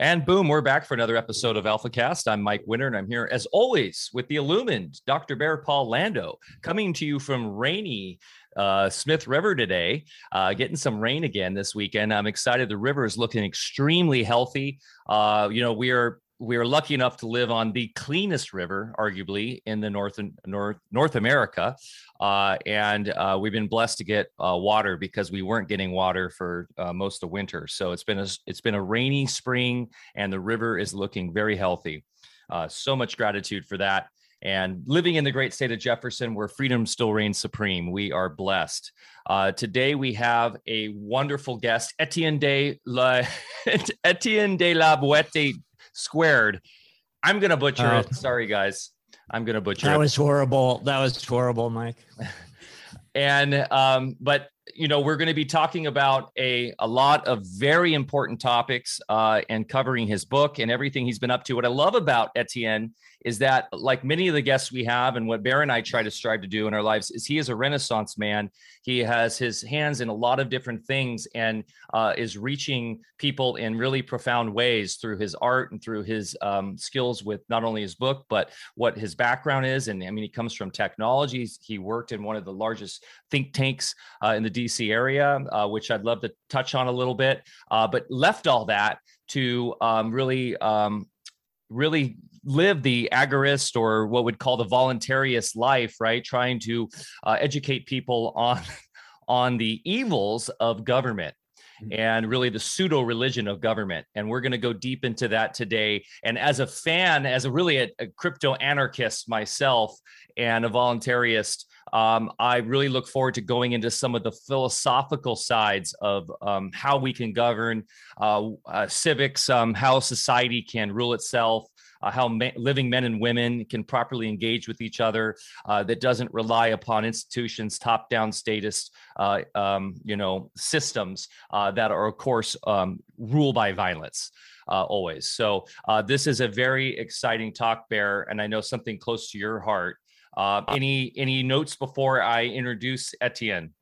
And boom, we're back for another episode of AlphaCast. I'm Mike Winter, and I'm here as always with the illumined Dr. Bear Paul Lando, coming to you from rainy uh, Smith River today, uh, getting some rain again this weekend. I'm excited. The river is looking extremely healthy. Uh, you know, we are we are lucky enough to live on the cleanest river, arguably in the North North North America, uh, and uh, we've been blessed to get uh, water because we weren't getting water for uh, most of winter. So it's been a it's been a rainy spring, and the river is looking very healthy. Uh, so much gratitude for that. And living in the great state of Jefferson, where freedom still reigns supreme, we are blessed. Uh, today we have a wonderful guest, Etienne de la Etienne de la Boete squared. I'm gonna butcher uh, it. Sorry, guys. I'm gonna butcher. That it. was horrible. That was horrible, Mike. and um, but you know we're going to be talking about a a lot of very important topics uh, and covering his book and everything he's been up to. What I love about Etienne is that, like many of the guests we have, and what Bear and I try to strive to do in our lives, is he is a Renaissance man. He has his hands in a lot of different things and uh, is reaching people in really profound ways through his art and through his um, skills with not only his book, but what his background is. And I mean, he comes from technologies. He worked in one of the largest think tanks uh, in the DC area, uh, which I'd love to touch on a little bit, uh, but left all that to um, really um, really live the agorist or what would call the voluntarist life, right? Trying to uh, educate people on on the evils of government mm-hmm. and really the pseudo religion of government. And we're going to go deep into that today. And as a fan, as a really a, a crypto anarchist myself and a voluntarist, um, I really look forward to going into some of the philosophical sides of um, how we can govern uh, uh, civics, um, how society can rule itself, uh, how ma- living men and women can properly engage with each other uh, that doesn't rely upon institutions, top down status, uh, um, you know, systems uh, that are, of course, um, ruled by violence. Uh, always. So uh, this is a very exciting talk, Bear, and I know something close to your heart. any any notes before I introduce Etienne?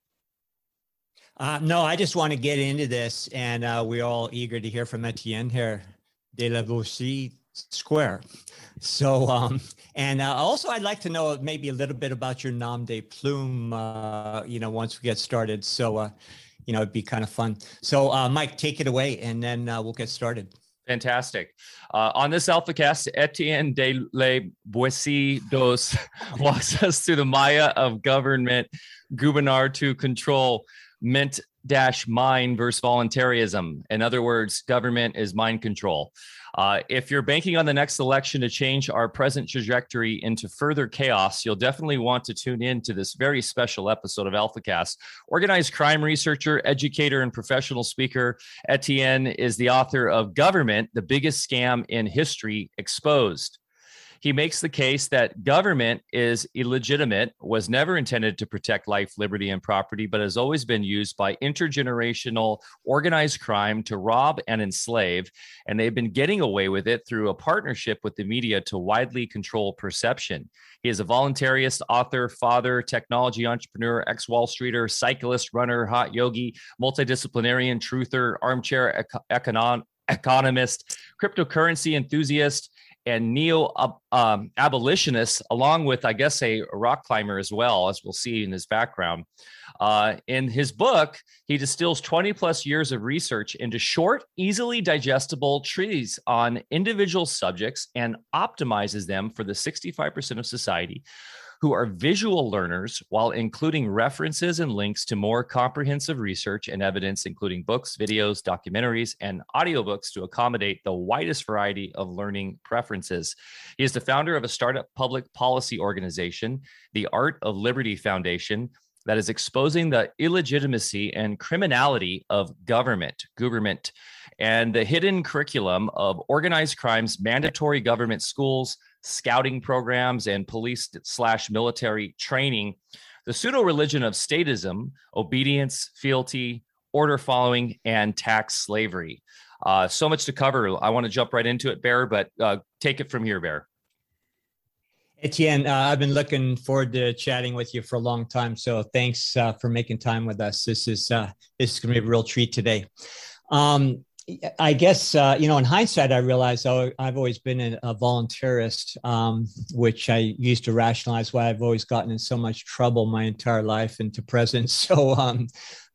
Uh, no, I just want to get into this, and uh, we're all eager to hear from Etienne here de la Voici Square. So, um, and uh, also, I'd like to know maybe a little bit about your nom de plume. Uh, you know, once we get started. So, uh, you know, it'd be kind of fun. So, uh, Mike, take it away, and then uh, we'll get started. Fantastic. Uh, on this AlphaCast, Etienne de la Boissy dos walks us through the Maya of government, gubernar to control, mint dash mind versus voluntarism. In other words, government is mind control. Uh, if you're banking on the next election to change our present trajectory into further chaos, you'll definitely want to tune in to this very special episode of AlphaCast. Organized crime researcher, educator, and professional speaker, Etienne is the author of Government, the Biggest Scam in History Exposed. He makes the case that government is illegitimate, was never intended to protect life, liberty, and property, but has always been used by intergenerational organized crime to rob and enslave. And they've been getting away with it through a partnership with the media to widely control perception. He is a voluntarist, author, father, technology entrepreneur, ex Wall Streeter, cyclist, runner, hot yogi, multidisciplinarian, truther, armchair econ- economist, cryptocurrency enthusiast, and neo um, abolitionists, along with, I guess, a rock climber as well, as we'll see in his background. Uh, in his book, he distills 20 plus years of research into short, easily digestible treatises on individual subjects and optimizes them for the 65% of society who are visual learners while including references and links to more comprehensive research and evidence, including books, videos, documentaries, and audiobooks to accommodate the widest variety of learning preferences. He is the founder of a startup public policy organization, the Art of Liberty Foundation, that is exposing the illegitimacy and criminality of government, government, and the hidden curriculum of organized crimes, mandatory government schools, scouting programs and police slash military training. The pseudo religion of statism, obedience, fealty, order following, and tax slavery. Uh, so much to cover. I want to jump right into it, Bear, but uh, take it from here, Bear. Etienne, uh, I've been looking forward to chatting with you for a long time. So thanks uh, for making time with us. This is uh, this is going to be a real treat today. Um, I guess uh, you know. In hindsight, I realized oh, I've always been a, a voluntarist, um, which I used to rationalize why I've always gotten in so much trouble my entire life into present. So, um,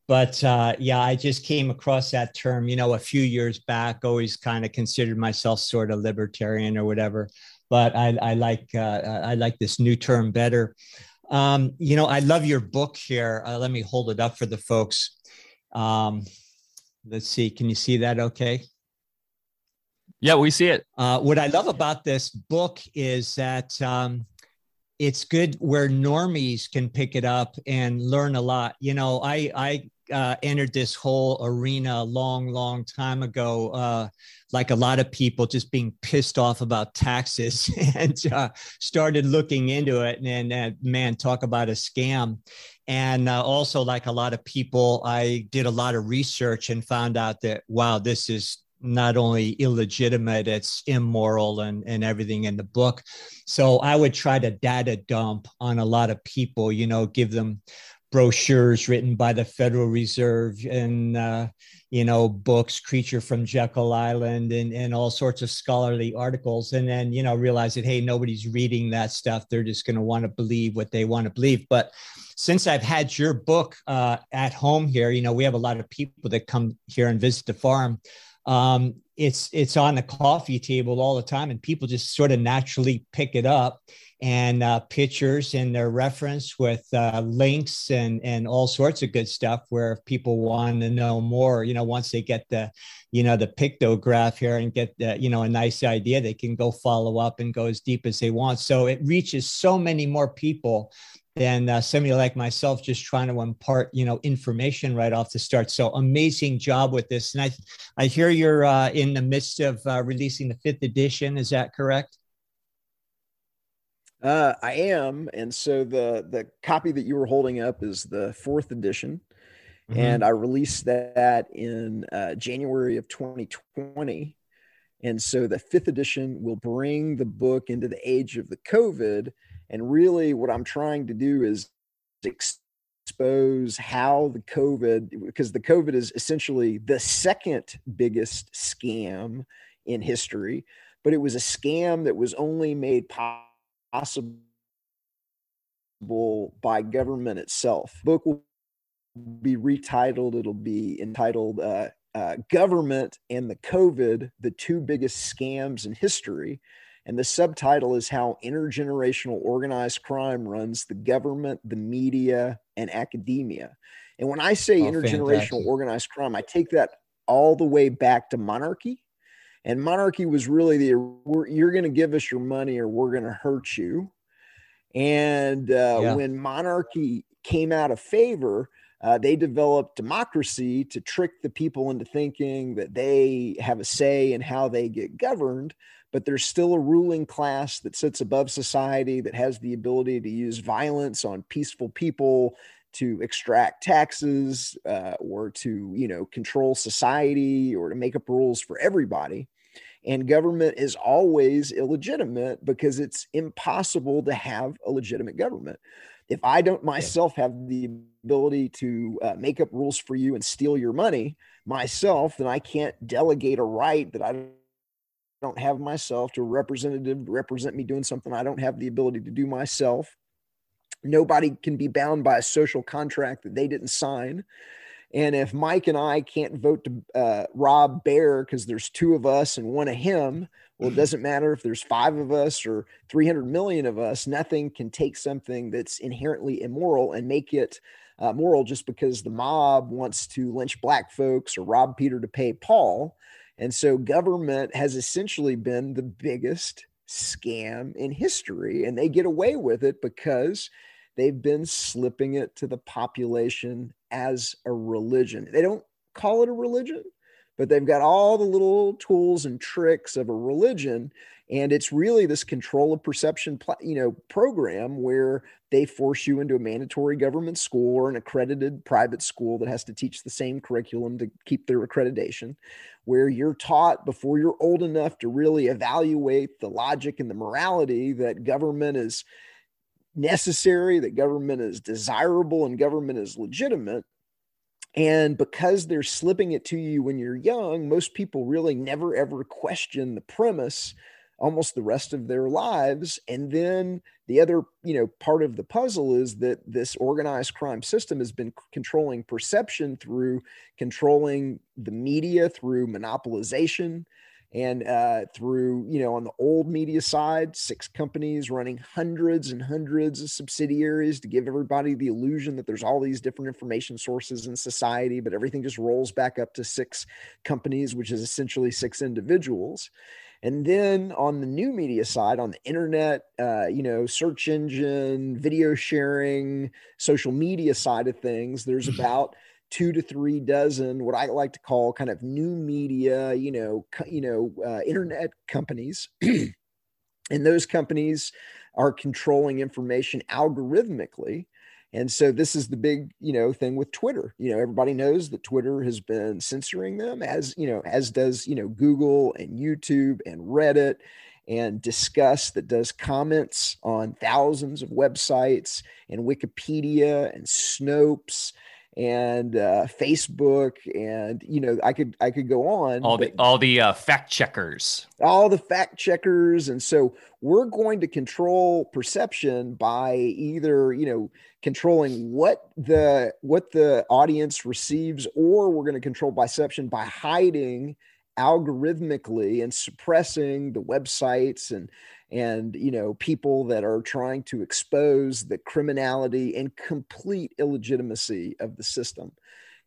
but uh, yeah, I just came across that term, you know, a few years back. Always kind of considered myself sort of libertarian or whatever, but I, I like uh, I like this new term better. Um, you know, I love your book here. Uh, let me hold it up for the folks. Let's see. Can you see that? Okay. Yeah, we see it. Uh, what I love about this book is that um, it's good where normies can pick it up and learn a lot. You know, I I uh, entered this whole arena a long, long time ago, uh, like a lot of people, just being pissed off about taxes, and uh, started looking into it. And, and man, talk about a scam! And uh, also, like a lot of people, I did a lot of research and found out that wow, this is not only illegitimate, it's immoral and, and everything in the book. So I would try to data dump on a lot of people, you know, give them brochures written by the Federal Reserve and uh, you know books, Creature from Jekyll Island, and and all sorts of scholarly articles, and then you know realize that hey, nobody's reading that stuff. They're just going to want to believe what they want to believe. But since I've had your book uh, at home here, you know we have a lot of people that come here and visit the farm. Um, it's it's on the coffee table all the time, and people just sort of naturally pick it up and uh, pictures and their reference with uh, links and and all sorts of good stuff where if people want to know more you know once they get the you know the pictograph here and get the, you know a nice idea they can go follow up and go as deep as they want. So it reaches so many more people than uh, somebody like myself just trying to impart you know information right off the start. So amazing job with this. And i i hear you're uh, in the midst of uh, releasing the fifth edition. Is that correct uh, I am, and so the the copy that you were holding up is the fourth edition, mm-hmm. and I released that in uh, January of 2020. And so the fifth edition will bring the book into the age of the COVID. And really, what I'm trying to do is expose how the COVID, because the COVID is essentially the second biggest scam in history, but it was a scam that was only made possible possible by government itself. book will be retitled. It'll be entitled uh, uh, "Government and the COVID: The Two Biggest Scams in History." And the subtitle is How Intergenerational Organized Crime Runs the Government, the Media, and Academia. And when I say oh, intergenerational fantastic. organized crime, I take that all the way back to monarchy and monarchy was really the you're going to give us your money or we're going to hurt you. And uh, yeah. when monarchy came out of favor, uh, they developed democracy to trick the people into thinking that they have a say in how they get governed. But there's still a ruling class that sits above society that has the ability to use violence on peaceful people to extract taxes uh, or to you know control society or to make up rules for everybody and government is always illegitimate because it's impossible to have a legitimate government. If I don't myself have the ability to uh, make up rules for you and steal your money myself, then I can't delegate a right that I don't have myself to a representative to represent me doing something I don't have the ability to do myself. Nobody can be bound by a social contract that they didn't sign. And if Mike and I can't vote to uh, Rob Bear because there's two of us and one of him, well, it mm-hmm. doesn't matter if there's five of us or 300 million of us. Nothing can take something that's inherently immoral and make it uh, moral just because the mob wants to lynch black folks or rob Peter to pay Paul. And so government has essentially been the biggest scam in history, and they get away with it because they've been slipping it to the population as a religion. They don't call it a religion, but they've got all the little tools and tricks of a religion and it's really this control of perception you know program where they force you into a mandatory government school or an accredited private school that has to teach the same curriculum to keep their accreditation where you're taught before you're old enough to really evaluate the logic and the morality that government is necessary, that government is desirable, and government is legitimate. And because they're slipping it to you when you're young, most people really never ever question the premise almost the rest of their lives. And then the other, you know, part of the puzzle is that this organized crime system has been controlling perception through controlling the media through monopolization and uh, through you know on the old media side six companies running hundreds and hundreds of subsidiaries to give everybody the illusion that there's all these different information sources in society but everything just rolls back up to six companies which is essentially six individuals. And then on the new media side, on the internet, uh, you know, search engine, video sharing, social media side of things, there's about two to three dozen what I like to call kind of new media, you know, co- you know, uh, internet companies, and those companies are controlling information algorithmically. And so this is the big, you know, thing with Twitter. You know, everybody knows that Twitter has been censoring them as, you know, as does, you know, Google and YouTube and Reddit and Disqus that does comments on thousands of websites and Wikipedia and Snopes and uh, Facebook, and you know, I could I could go on. All the all the uh, fact checkers, all the fact checkers, and so we're going to control perception by either you know controlling what the what the audience receives, or we're going to control perception by hiding algorithmically and suppressing the websites and and you know people that are trying to expose the criminality and complete illegitimacy of the system.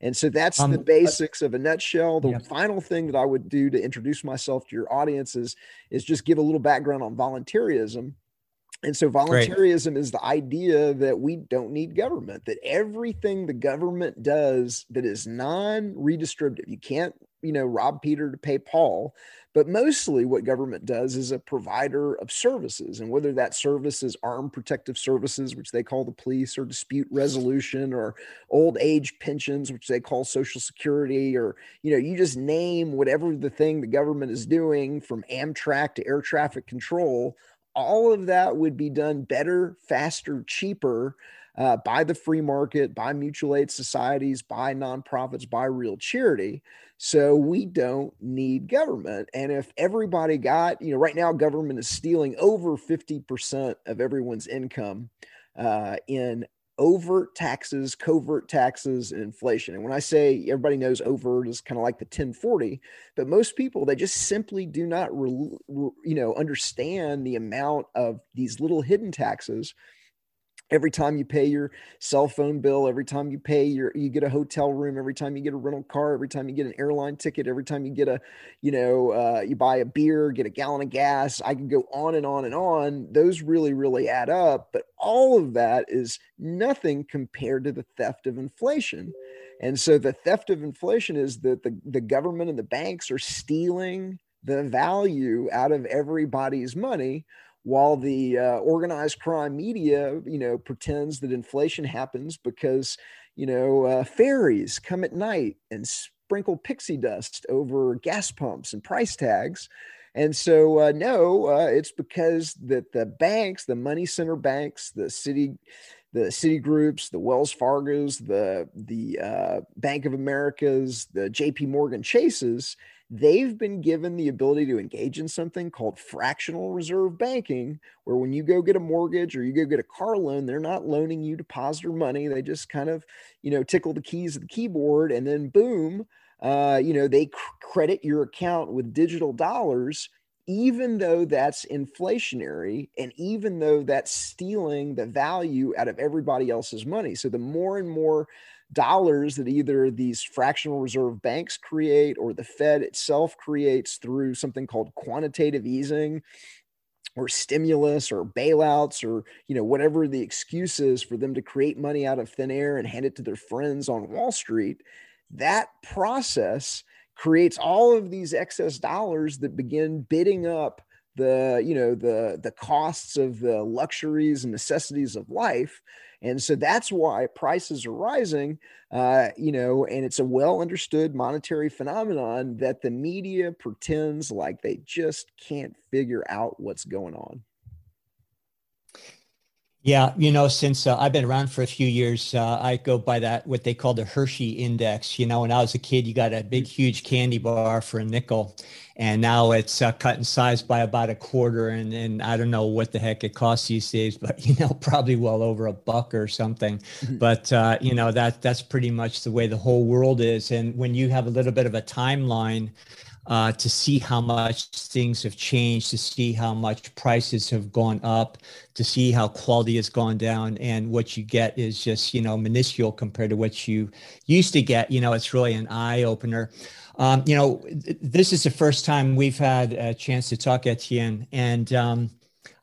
And so that's um, the basics of a nutshell. The yeah. final thing that i would do to introduce myself to your audience is, is just give a little background on voluntarism and so voluntarism Great. is the idea that we don't need government, that everything the government does that is non redistributive, you can't, you know, rob Peter to pay Paul. But mostly what government does is a provider of services. And whether that service is armed protective services, which they call the police, or dispute resolution, or old age pensions, which they call social security, or, you know, you just name whatever the thing the government is doing from Amtrak to air traffic control all of that would be done better, faster, cheaper uh, by the free market, by mutual aid societies, by nonprofits, by real charity. So we don't need government. And if everybody got, you know, right now government is stealing over 50% of everyone's income uh, in overt taxes, covert taxes, and inflation. And when I say everybody knows overt is kind of like the 1040, but most people they just simply do not, re, re, you know, understand the amount of these little hidden taxes every time you pay your cell phone bill every time you pay your you get a hotel room every time you get a rental car every time you get an airline ticket every time you get a you know uh, you buy a beer get a gallon of gas i can go on and on and on. Those really really add up but all of that is nothing compared to the theft of inflation. And so the theft of inflation is that the, the government and the banks are stealing the value out of everybody's money while the uh, organized crime media, you know, pretends that inflation happens because, you know, uh, fairies come at night and sprinkle pixie dust over gas pumps and price tags. And so, uh, no, uh, it's because that the banks, the money center banks, the city, the Citigroups, the Wells Fargo's, the the uh, Bank of America's, the J.P. Morgan Chases, they've been given the ability to engage in something called fractional reserve banking, where when you go get a mortgage or you go get a car loan, they're not loaning you depositor money. They just kind of, you know, tickle the keys of the keyboard and then boom, uh, you know, they cr- credit your account with digital dollars, even though that's inflationary and even though that's stealing the value out of everybody else's money. So the more and more dollars that either these fractional reserve banks create or the Fed itself creates through something called quantitative easing or stimulus or bailouts or you know whatever the excuse is for them to create money out of thin air and hand it to their friends on Wall Street that process creates all of these excess dollars that begin bidding up the you know the the costs of the luxuries and necessities of life and so that's why prices are rising, uh, you know, and it's a well understood monetary phenomenon that the media pretends like they just can't figure out what's going on. Yeah, you know, since uh, I've been around for a few years, uh, I go by that what they call the Hershey Index. You know, when I was a kid, you got a big, huge candy bar for a nickel, and now it's uh, cut in size by about a quarter. And and I don't know what the heck it costs these days, but you know, probably well over a buck or something. Mm-hmm. But uh, you know, that that's pretty much the way the whole world is. And when you have a little bit of a timeline uh, to see how much things have changed, to see how much prices have gone up, to see how quality has gone down. And what you get is just, you know, minuscule compared to what you used to get. You know, it's really an eye opener. Um, you know, this is the first time we've had a chance to talk, Etienne. And um,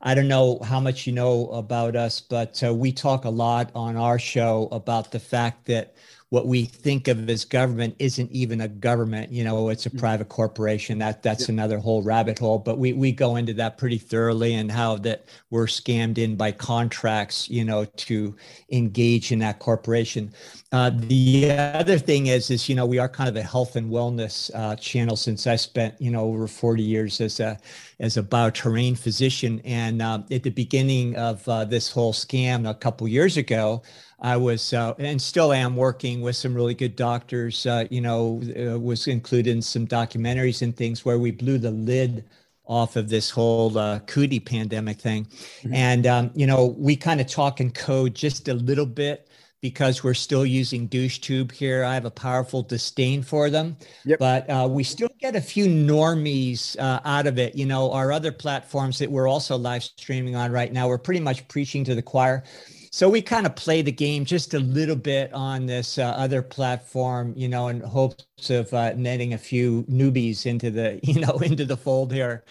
I don't know how much you know about us, but uh, we talk a lot on our show about the fact that what we think of as government isn't even a government you know it's a mm-hmm. private corporation that that's yeah. another whole rabbit hole but we we go into that pretty thoroughly and how that we're scammed in by contracts you know to engage in that corporation uh, the other thing is is you know we are kind of a health and wellness uh, channel since i spent you know over 40 years as a as a bioterrain physician and uh, at the beginning of uh, this whole scam a couple years ago I was uh, and still am working with some really good doctors. Uh, you know, uh, was included in some documentaries and things where we blew the lid off of this whole uh, cootie pandemic thing, mm-hmm. and um, you know, we kind of talk and code just a little bit because we're still using douche tube here. I have a powerful disdain for them, yep. but uh, we still get a few normies uh, out of it. You know, our other platforms that we're also live streaming on right now, we're pretty much preaching to the choir so we kind of play the game just a little bit on this uh, other platform, you know, in hopes of uh, netting a few newbies into the, you know, into the fold here.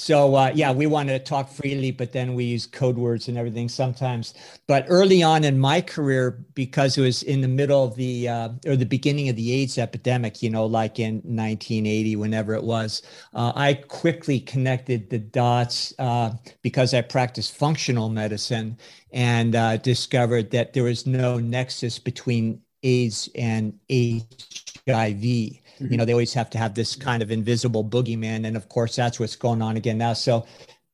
So uh, yeah, we want to talk freely, but then we use code words and everything sometimes. But early on in my career, because it was in the middle of the uh, or the beginning of the AIDS epidemic, you know, like in 1980, whenever it was, uh, I quickly connected the dots uh, because I practiced functional medicine and uh, discovered that there was no nexus between AIDS and HIV Mm-hmm. You know, they always have to have this kind of invisible boogeyman. And of course, that's what's going on again now. So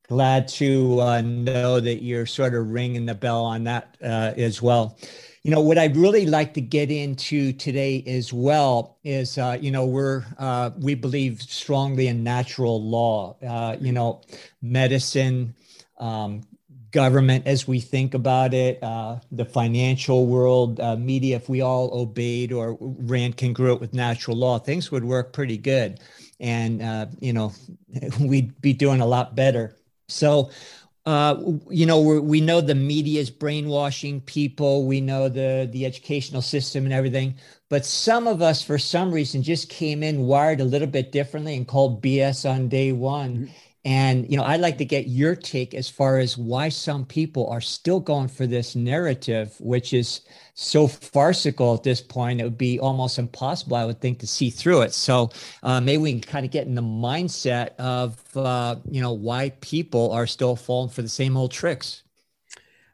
glad to uh, know that you're sort of ringing the bell on that uh, as well. You know, what I'd really like to get into today as well is, uh, you know, we're, uh, we believe strongly in natural law, uh, you know, medicine, um, government as we think about it, uh, the financial world, uh, media, if we all obeyed or ran congruent with natural law, things would work pretty good. And, uh, you know, we'd be doing a lot better. So, uh, you know, we know the media is brainwashing people. We know the the educational system and everything. But some of us, for some reason, just came in wired a little bit differently and called BS on day one. Mm-hmm. And you know, I'd like to get your take as far as why some people are still going for this narrative, which is so farcical at this point. It would be almost impossible, I would think, to see through it. So uh, maybe we can kind of get in the mindset of uh, you know why people are still falling for the same old tricks.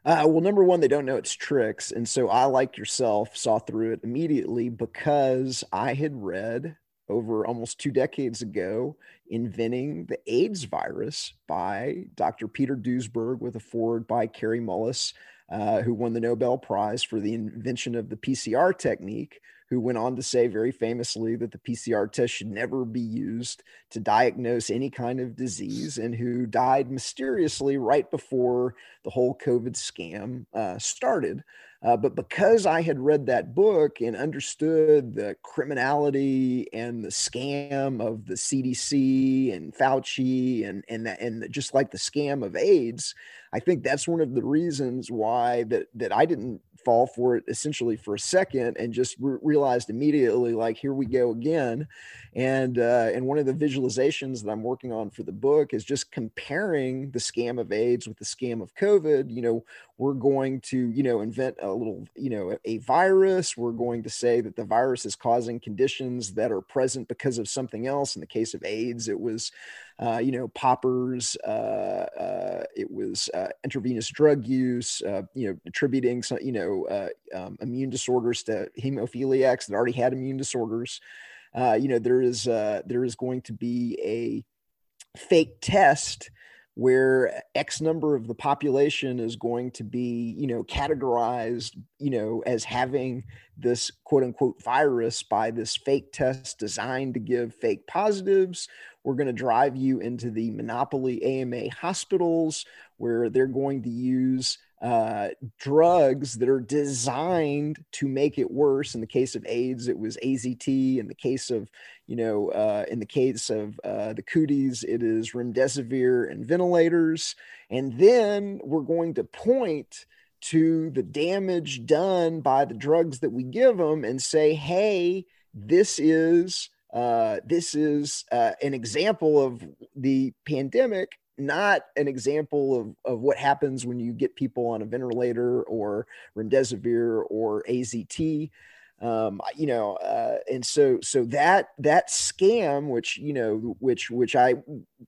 Uh, well, number one, they don't know it's tricks, and so I, like yourself, saw through it immediately because I had read over almost two decades ago inventing the AIDS virus by Dr. Peter Duesberg with a forward by Kary Mullis, uh, who won the Nobel Prize for the invention of the PCR technique, who went on to say very famously that the PCR test should never be used to diagnose any kind of disease, and who died mysteriously right before the whole COVID scam uh, started. Uh, but because I had read that book and understood the criminality and the scam of the CDC and Fauci and and and just like the scam of AIDS, I think that's one of the reasons why that that I didn't fall for it essentially for a second and just re- realized immediately like here we go again. And uh, and one of the visualizations that i'm working on for the book is just comparing the scam of aids with the scam of covid. You know we're going to you know invent a little you know a virus. We're going to say that the virus is causing conditions that are present because of something else. In the case of aids it was uh, you know, poppers. Uh, uh, it was uh, intravenous drug use. Uh, you know, attributing some, you know, um, immune disorders to hemophiliacs that already had immune disorders. you know, there is there is going to be a fake test where X number of the population is going to be, you know, categorized, you know, as having this quote unquote virus by this fake test designed to give fake positives. We're going to drive you into the monopoly AMA hospitals where they're going to use uh, drugs that are designed to make it worse. In the case of AIDS, it was AZT. In the case of, you know, uh, in the case of uh, the cooties, it is remdesivir and ventilators. And then we're going to point to the damage done by the drugs that we give them and say, hey, this is uh, this is uh, an example of the pandemic not an example of, of what happens when you get people on a ventilator or remdesivir or AZT. Um, you know, uh, and so so that that scam, which you know, which which I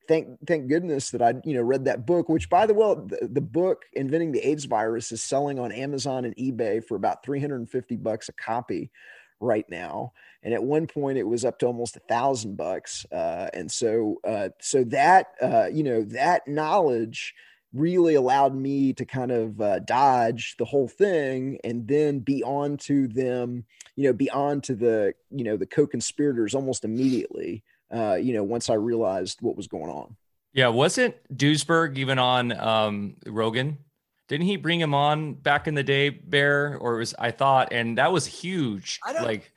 thank thank goodness that I you know read that book. Which by the way, the, the book "Inventing the AIDS Virus" is selling on Amazon and eBay for about three hundred and fifty bucks a copy right now and at one point it was up to almost a thousand bucks uh, and so uh, so that uh, you know that knowledge really allowed me to kind of uh, dodge the whole thing and then be on to them you know be on to the you know the co-conspirators almost immediately uh, you know once i realized what was going on. Yeah wasn't duesberg even on um, rogan didn't he bring him on back in the day, Bear? Or was I thought, and that was huge. I like,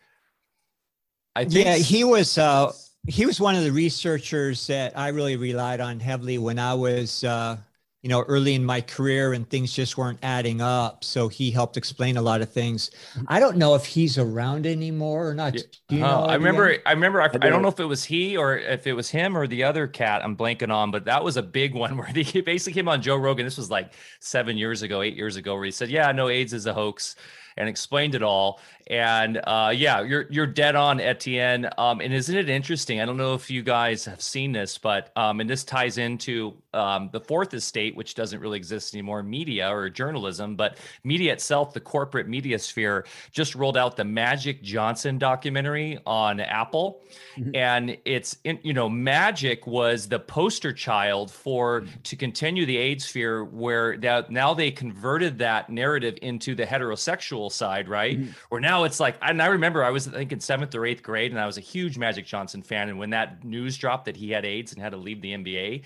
I think yeah, he was. uh He was one of the researchers that I really relied on heavily when I was uh, you know, early in my career and things just weren't adding up. So he helped explain a lot of things. I don't know if he's around anymore or not. Do you uh, know? I remember, I remember, I, I, don't know if it was he or if it was him or the other cat I'm blanking on, but that was a big one where he basically came on Joe Rogan. This was like seven years ago, eight years ago, where he said, yeah, no, AIDS is a hoax and explained it all. And uh, yeah, you're you're dead on, Etienne. Um, and isn't it interesting? I don't know if you guys have seen this, but um, and this ties into um, the fourth estate, which doesn't really exist anymore, media or journalism, but media itself, the corporate media sphere, just rolled out the Magic Johnson documentary on Apple, mm-hmm. and it's in, you know Magic was the poster child for to continue the AIDS sphere, where that now they converted that narrative into the heterosexual side, right? Mm-hmm. Where now now it's like, and I remember I was I think in seventh or eighth grade, and I was a huge Magic Johnson fan. And when that news dropped that he had AIDS and had to leave the NBA,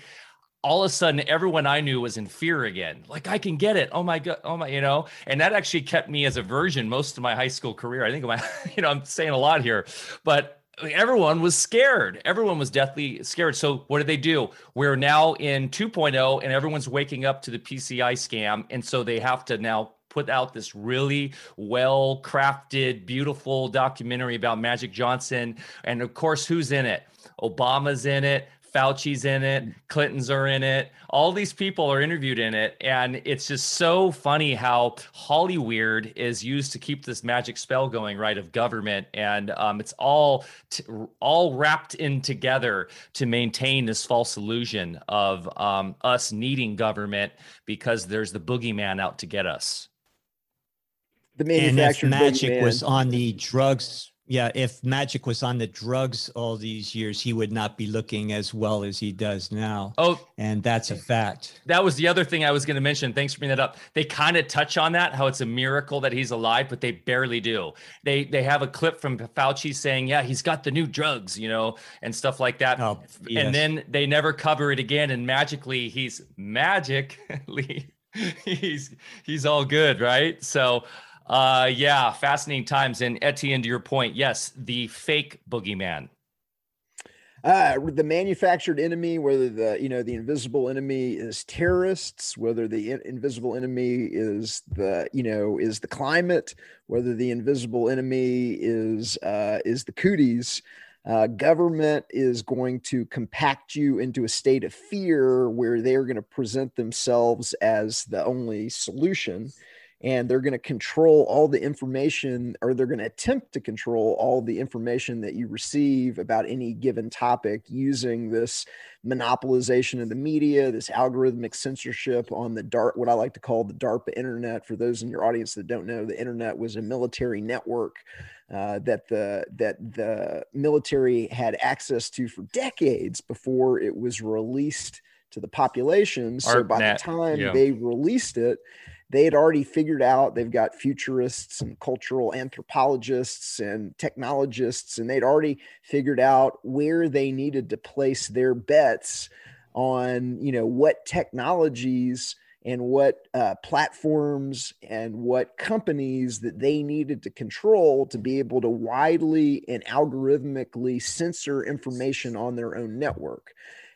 all of a sudden everyone I knew was in fear again. Like I can get it. Oh my god. Oh my, you know. And that actually kept me as a virgin most of my high school career. I think my, you know, I'm saying a lot here, but everyone was scared. Everyone was deathly scared. So what did they do? We're now in 2.0 and everyone's waking up to the PCR scam. And so they have to now put out this really well crafted, beautiful documentary about Magic Johnson. And of course, who's in it? Obama's in it. Fauci's in it, Clintons are in it, all these people are interviewed in it. And it's just so funny how Hollyweird is used to keep this magic spell going, right, of government. And um, it's all t- all wrapped in together to maintain this false illusion of um, us needing government because there's the boogeyman out to get us the manufactured and if magic was on the drugs yeah if magic was on the drugs all these years he would not be looking as well as he does now. Oh. And that's a fact. That was the other thing i was going to mention. Thanks for bringing that up. They kind of touch on that how it's a miracle that he's alive but they barely do. They they have a clip from fauci saying yeah he's got the new drugs you know and stuff like that. Oh, yes. and then they never cover it again and magically he's magically he's he's all good right? So uh, yeah, fascinating times. And Etienne, to your point, yes, the fake boogeyman. Uh, the manufactured enemy, whether the you know the invisible enemy is terrorists, whether the in- invisible enemy is the you know is the climate, whether the invisible enemy is uh, is the cooties. Uh, government is going to compact you into a state of fear where they're going to present themselves as the only solution and they're going to control all the information or they're going to attempt to control all the information that you receive about any given topic using this monopolization of the media this algorithmic censorship on the dark what i like to call the darpa internet for those in your audience that don't know the internet was a military network uh, that the that the military had access to for decades before it was released to the population. So by the time yeah. they released it, they had already figured out they've got futurists and cultural anthropologists and technologists, and they'd already figured out where they needed to place their bets on, you know, what technologies and what uh, platforms and what companies that they needed to control to be able to widely and algorithmically censor information on their own network.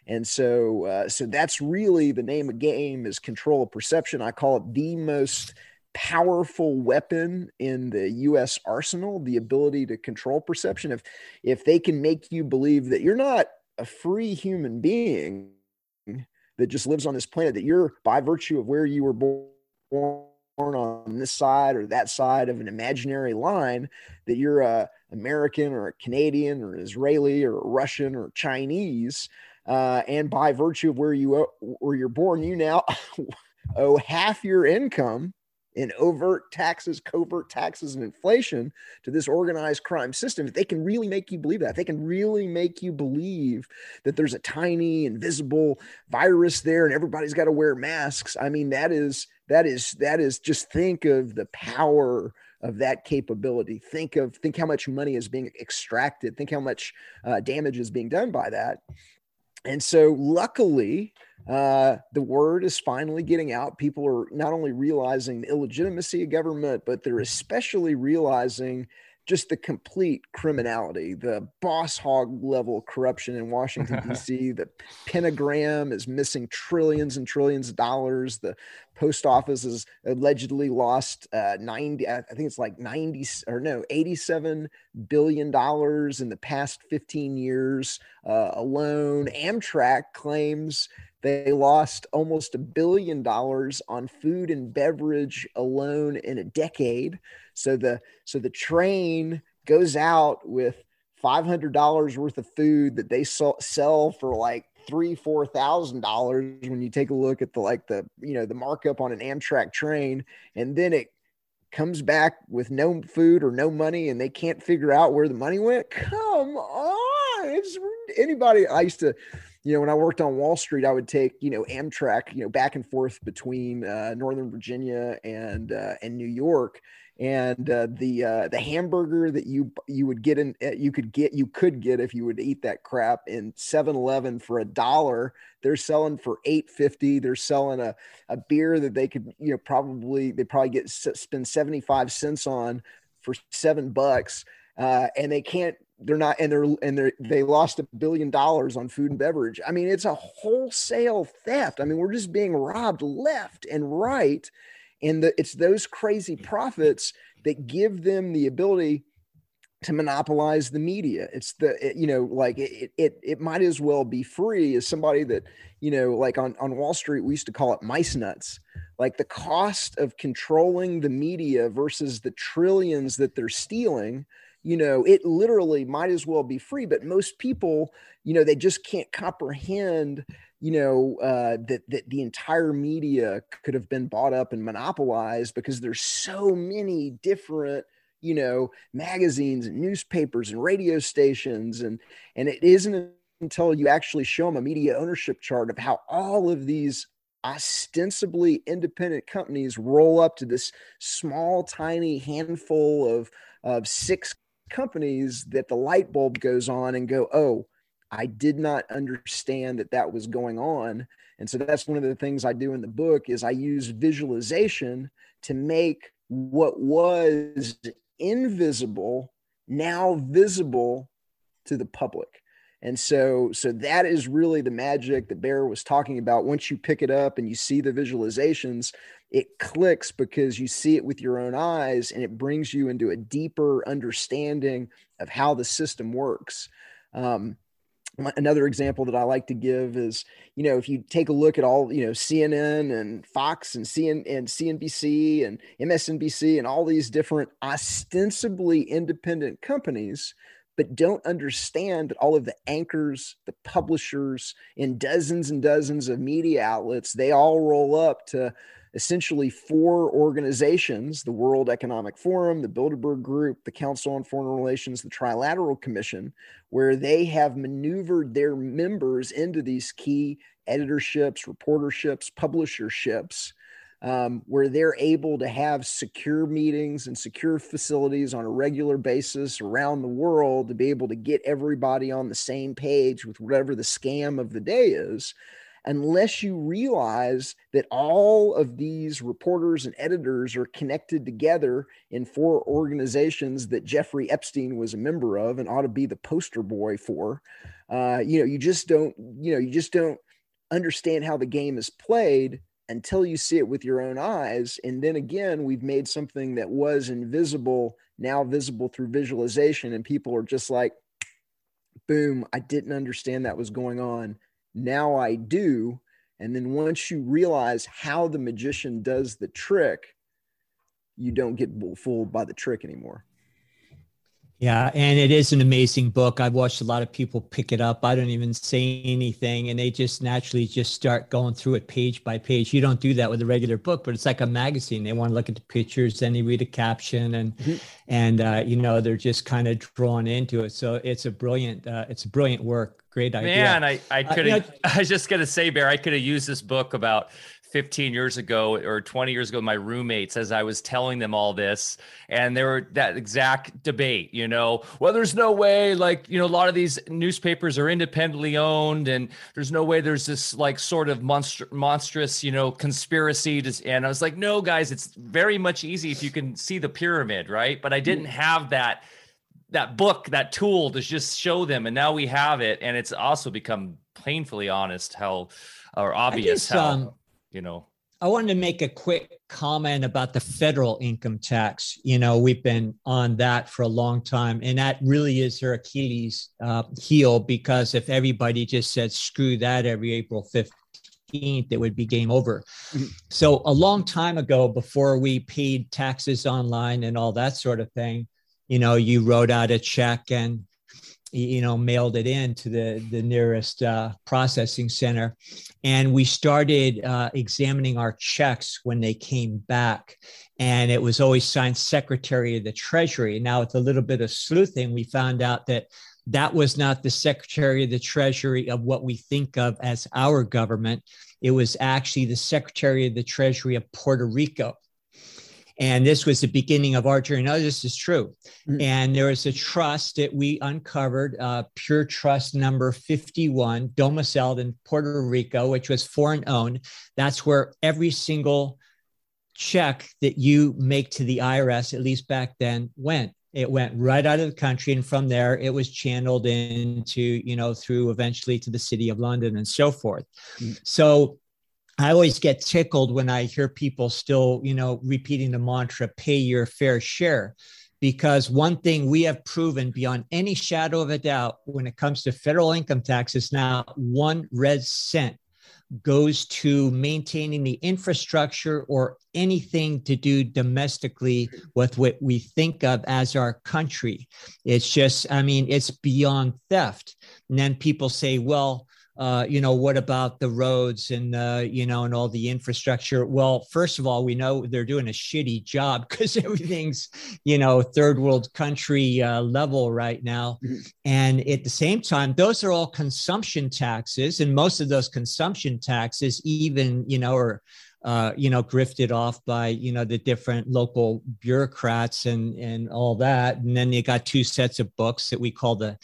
And so, uh, so that's really the name of game is control of perception. I call it the most powerful weapon in the U.S. arsenal, the ability to control perception. If if they can make you believe that you're not a free human being that just lives on this planet, that you're by virtue of where you were born on this side or that side of an imaginary line, that you're a American or a Canadian or Israeli or a Russian or Chinese uh, and by virtue of where you where you're born, you now owe half your income in overt taxes, covert taxes, and inflation to this organized crime system. If they can really make you believe that, they can really make you believe that there's a tiny invisible virus there and everybody's got to wear masks. I mean, that is that is that is just think of the power of that capability. Think of think how much money is being extracted. Think how much uh, damage is being done by that. And so, luckily, uh, the word is finally getting out. People are not only realizing the illegitimacy of government, but they're especially realizing just the complete criminality, the boss hog level corruption in Washington, D.C. The pentagram is missing trillions and trillions of dollars. The post office has allegedly lost uh, 90, I think it's like 90 or no, 87 billion dollars in the past 15 years uh, alone. Amtrak claims they lost almost a billion dollars on food and beverage alone in a decade. So the so the train goes out with five hundred dollars worth of food that they sell, for like three four thousand dollars when you take a look at the like the you know the markup on an Amtrak train, and then it comes back with no food or no money, and they can't figure out where the money went. Come on, it's anybody. I used to you know, when I worked on Wall Street, I would take, you know, Amtrak, you know, back and forth between uh, Northern Virginia and uh, and New York, and uh, the uh, the hamburger that you you would get in uh, you could get you could get if you would eat that crap in 7-Eleven for a dollar. They're selling for eight fifty. They're selling a a beer that they could you know probably they probably get spend seventy five cents on for seven bucks. Uh, and they can't they're not and they're and they they lost a billion dollars on food and beverage. I mean it's a wholesale theft. I mean we're just being robbed left and right. And the, it's those crazy profits that give them the ability to monopolize the media. It's the it, you know like it, it it might as well be free as somebody that you know like on on wall street we used to call it mice nuts. Like the cost of controlling the media versus the trillions that they're stealing you know, it literally might as well be free. But most people, you know, they just can't comprehend, you know, uh, that that the entire media could have been bought up and monopolized because there's so many different you know magazines and newspapers and radio stations and and it isn't until you actually show them a media ownership chart of how all of these ostensibly independent companies roll up to this small tiny handful of of six companies that the light bulb goes on and go, oh, I did not understand that that was going on. And so that's one of the things I do in the book is I use visualization to make what was invisible now visible to the public. And so so that is really the magic that Bear was talking about. Once you pick it up and you see the visualizations, it clicks because you see it with your own eyes and it brings you into a deeper understanding of how the system works. Um, another example that I like to give is, you know, if you take a look at all, you know, CNN and Fox and CN and CNBC and MSNBC and all these different ostensibly independent companies, but don't understand that all of the anchors, the publishers in dozens and dozens of media outlets, they all roll up to essentially four organizations the World Economic Forum, the Bilderberg Group, the Council on Foreign Relations, the Trilateral Commission, where they have maneuvered their members into these key editorships, reporterships, publisherships, um, where they're able to have secure meetings and secure facilities on a regular basis around the world to be able to get everybody on the same page with whatever the scam of the day is unless you realize that all of these reporters and editors are connected together in four organizations that Jeffrey Epstein was a member of and ought to be the poster boy for. Uh, you know, you just don't, you know, you just don't understand how the game is played until you see it with your own eyes. And then again, we've made something that was invisible now visible through visualization, and people are just like, boom, I didn't understand that was going on now I do. And then once you realize how the magician does the trick, you don't get fooled by the trick anymore. Yeah, and it is an amazing book. I've watched a lot of people pick it up. I don't even say anything, and they just naturally just start going through it page by page. You don't do that with a regular book, but it's like a magazine. They want to look at the pictures, then they read a caption, and mm-hmm. and uh, you know they're just kind of drawn into it. So it's a brilliant, uh, it's a brilliant work. Great idea. Man, I I could have. Uh, you know, I was just gonna say, Bear, I could have used this book about 15 years ago or 20 years ago my roommates as i was telling them all this and there were that exact debate you know well there's no way like you know a lot of these newspapers are independently owned and there's no way there's this like sort of monster monstrous you know conspiracy to, and i was like no guys it's very much easy if you can see the pyramid right but i didn't mm. have that that book that tool to just show them and now we have it and it's also become painfully honest how or obvious how um, you know I wanted to make a quick comment about the federal income tax. You know, we've been on that for a long time, and that really is their Achilles uh, heel because if everybody just said screw that every April 15th, it would be game over. Mm-hmm. So, a long time ago, before we paid taxes online and all that sort of thing, you know, you wrote out a check and you know mailed it in to the the nearest uh, processing center. And we started uh, examining our checks when they came back. And it was always signed secretary of the treasury. And now with a little bit of sleuthing we found out that that was not the secretary of the treasury of what we think of as our government. It was actually the secretary of the treasury of puerto rico and this was the beginning of our journey. Now, this is true. Mm-hmm. And there was a trust that we uncovered, uh, Pure Trust number 51, domiciled in Puerto Rico, which was foreign owned. That's where every single check that you make to the IRS, at least back then, went. It went right out of the country. And from there, it was channeled into, you know, through eventually to the city of London and so forth. Mm-hmm. So I always get tickled when I hear people still, you know, repeating the mantra, pay your fair share. Because one thing we have proven beyond any shadow of a doubt when it comes to federal income taxes now, one red cent goes to maintaining the infrastructure or anything to do domestically with what we think of as our country. It's just, I mean, it's beyond theft. And then people say, well, uh, you know, what about the roads and, uh, you know, and all the infrastructure? Well, first of all, we know they're doing a shitty job because everything's, you know, third world country uh, level right now. Mm-hmm. And at the same time, those are all consumption taxes. And most of those consumption taxes, even, you know, are, uh, you know, grifted off by, you know, the different local bureaucrats and, and all that. And then you got two sets of books that we call the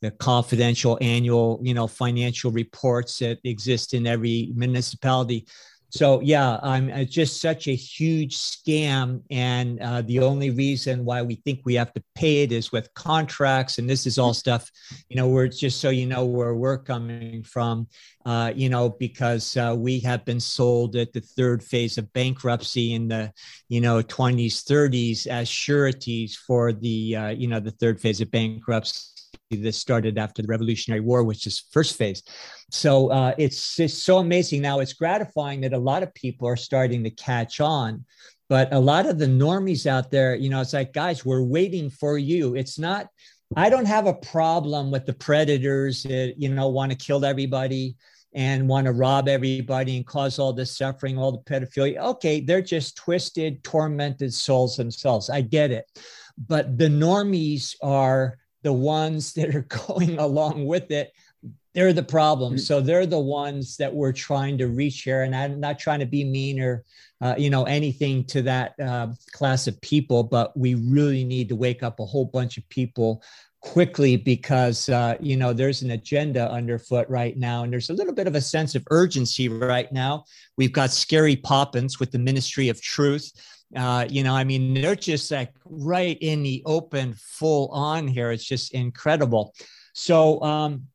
the confidential annual, you know, financial reports that exist in every municipality. So yeah, I'm it's just such a huge scam, and uh, the only reason why we think we have to pay it is with contracts, and this is all stuff, you know, where it's just so you know where we're coming from, uh, you know, because uh, we have been sold at the third phase of bankruptcy in the, you know, 20s, 30s as sureties for the, uh, you know, the third phase of bankruptcy this started after the Revolutionary War, which is first phase. So uh, it's, it's so amazing. Now it's gratifying that a lot of people are starting to catch on. But a lot of the normies out there, you know, it's like, guys, we're waiting for you. It's not, I don't have a problem with the predators that, you know, want to kill everybody and want to rob everybody and cause all this suffering, all the pedophilia. Okay, they're just twisted, tormented souls themselves. I get it. But the normies are the ones that are going along with it they're the problem. Mm. So they're the ones that we're trying to reach here. And I'm not trying to be mean or, uh, you know, anything to that uh, class of people, but we really need to wake up a whole bunch of people quickly because uh, you know there's an agenda underfoot right now and there's a little bit of a sense of urgency right now we've got scary poppins with the ministry of truth uh, you know i mean they're just like right in the open full on here. It's just incredible. So um,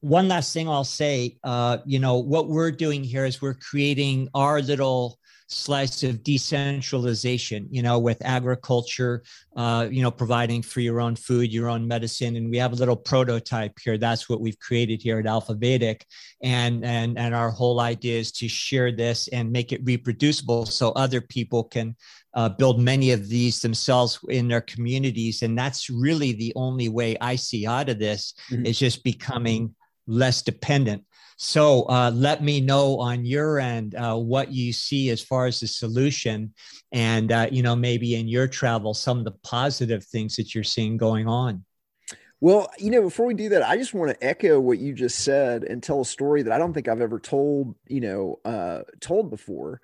one last thing I'll say, uh, you know, what we're doing here is we're creating our little slice of decentralization, you know, with agriculture, uh, you know, providing for your own food, your own medicine. And we have a little prototype here. That's what we've created here at Alpha Vedic. And, and, and our whole idea is to share this and make it reproducible so other people can uh, build many of these themselves in their communities. And that's really the only way I see out of this mm-hmm. is just becoming less dependent. So uh, let me know on your end uh, what you see as far as the solution, and uh, you know maybe in your travel some of the positive things that you're seeing going on. Well, you know, before we do that, I just want to echo what you just said and tell a story that I don't think I've ever told, you know, uh, told before.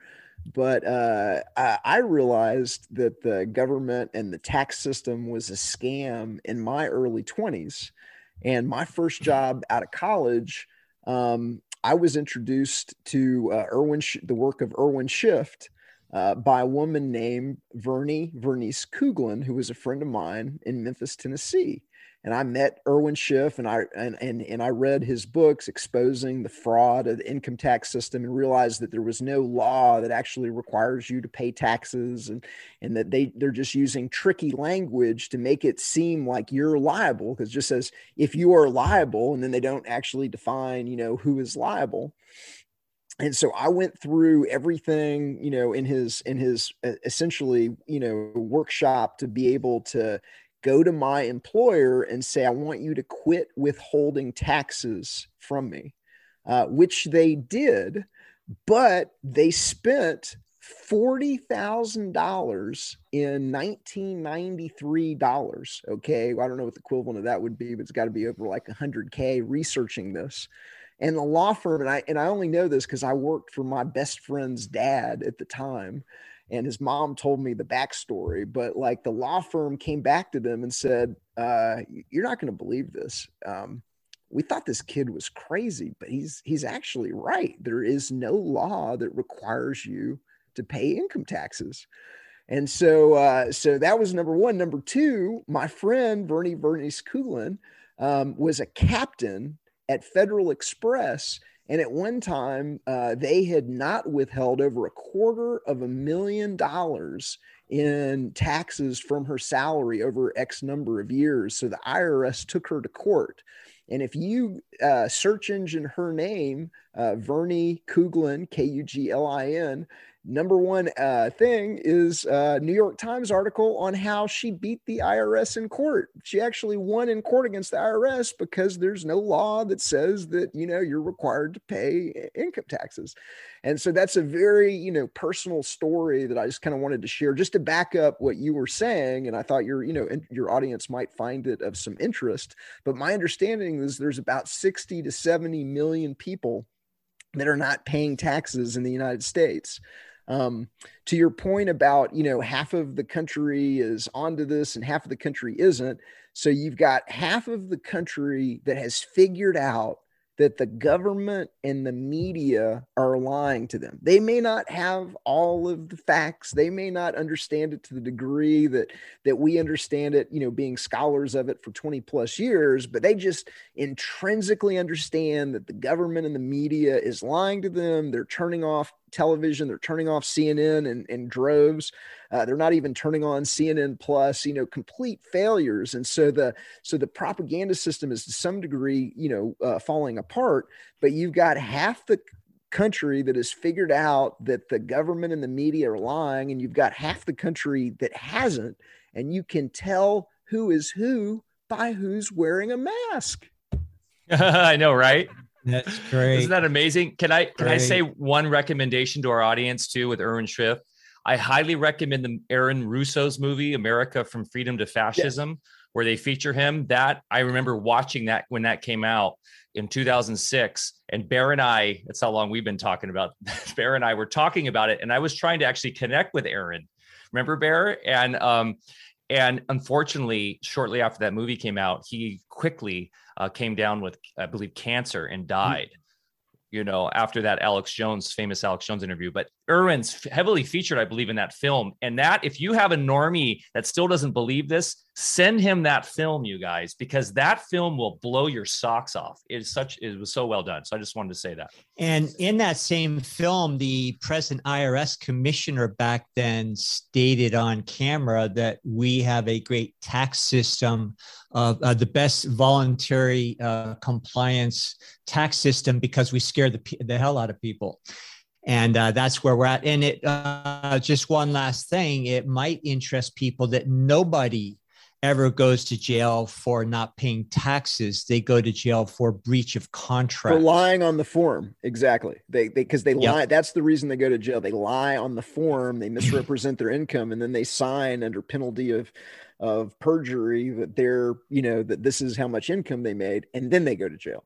But uh, I, I realized that the government and the tax system was a scam in my early 20s and my first job out of college, um, I was introduced to uh, Irwin, the work of Irwin Schiff uh, by a woman named Vernie Vernice Kuglin, who was a friend of mine in Memphis, Tennessee and I met Irwin Schiff and I and, and and I read his books exposing the fraud of the income tax system and realized that there was no law that actually requires you to pay taxes and and that they they're just using tricky language to make it seem like you're liable because just says if you are liable and then they don't actually define you know who is liable. And so i went through everything you know in his in his essentially you know workshop to be able to go to my employer and say, I want you to quit withholding taxes from me, uh, which they did, but they spent $40,000 in 1993 dollars. Okay. Well, I don't know what the equivalent of that would be, but it's got to be over like 100K researching this. And the law firm, and I, and I only know this because I worked for my best friend's dad at the time and his mom told me the backstory but like the law firm came back to them and said uh, you're not going to believe this. Um, we thought this kid was crazy but he's he's actually right. There is no law that requires you to pay income taxes. And so uh, so that was number one. Number two my friend vernie vernice kuglin um, was a captain at federal express and at one time, uh, they had not withheld over a quarter of a million dollars in taxes from her salary over X number of years. So the IRS took her to court. And if you uh, search engine her name, uh, Vernie Kuglin, K U G L I N, number one uh, thing is a New York Times article on how she beat the IRS in court. She actually won in court against the IRS because there's no law that says that you know you're required to pay income taxes. And so that's a very you know personal story that I just kind of wanted to share just to back up what you were saying. And I thought your you know your audience might find it of some interest. But my understanding is there's about 60 to 70 million people that are not paying taxes in the United States. Um, to your point about, you know, half of the country is onto this and half of the country isn't. So you've got half of the country that has figured out that the government and the media are lying to them. They may not have all of the facts. They may not understand it to the degree that that we understand it, you know, being scholars of it for 20 plus years, but they just intrinsically understand that the government and the media is lying to them. They're turning off television. They're turning off CNN in, in droves. Uh, they're not even turning on CNN Plus. You know, complete failures. And so the so the propaganda system is to some degree, you know, uh, falling apart. But you've got half the country that has figured out that the government and the media are lying, and you've got half the country that hasn't. And you can tell who is who by who's wearing a mask. I know, right? That's great. Isn't that amazing? Can I can great. I say one recommendation to our audience too with Irwin Schiff? I highly recommend the Aaron Russo's movie America from Freedom to Fascism, where they feature him. That I remember watching that when that came out in 2006. And Bear and I, that's how long we've been talking about. Bear and I were talking about it, and I was trying to actually connect with Aaron. Remember Bear? And um, and unfortunately, shortly after that movie came out, he quickly uh, came down with, I believe, cancer and died you know, after that Alex Jones, famous Alex Jones interview. But Irwin's heavily featured, I believe, in that film. And that, if you have a normie that still doesn't believe this, send him that film, you guys, because that film will blow your socks off. It is such, it was so well done. So I just wanted to say that. And in that same film, the present IRS commissioner back then stated on camera that we have a great tax system uh, uh, the best voluntary uh, compliance tax system because we scare the, the hell out of people. And uh, that's where we're at. And it uh, just one last thing it might interest people that nobody ever goes to jail for not paying taxes. They go to jail for breach of contract. For lying on the form. Exactly. They because they, they yep. lie. That's the reason they go to jail. They lie on the form, they misrepresent their income, and then they sign under penalty of of perjury that they're, you know, that this is how much income they made, and then they go to jail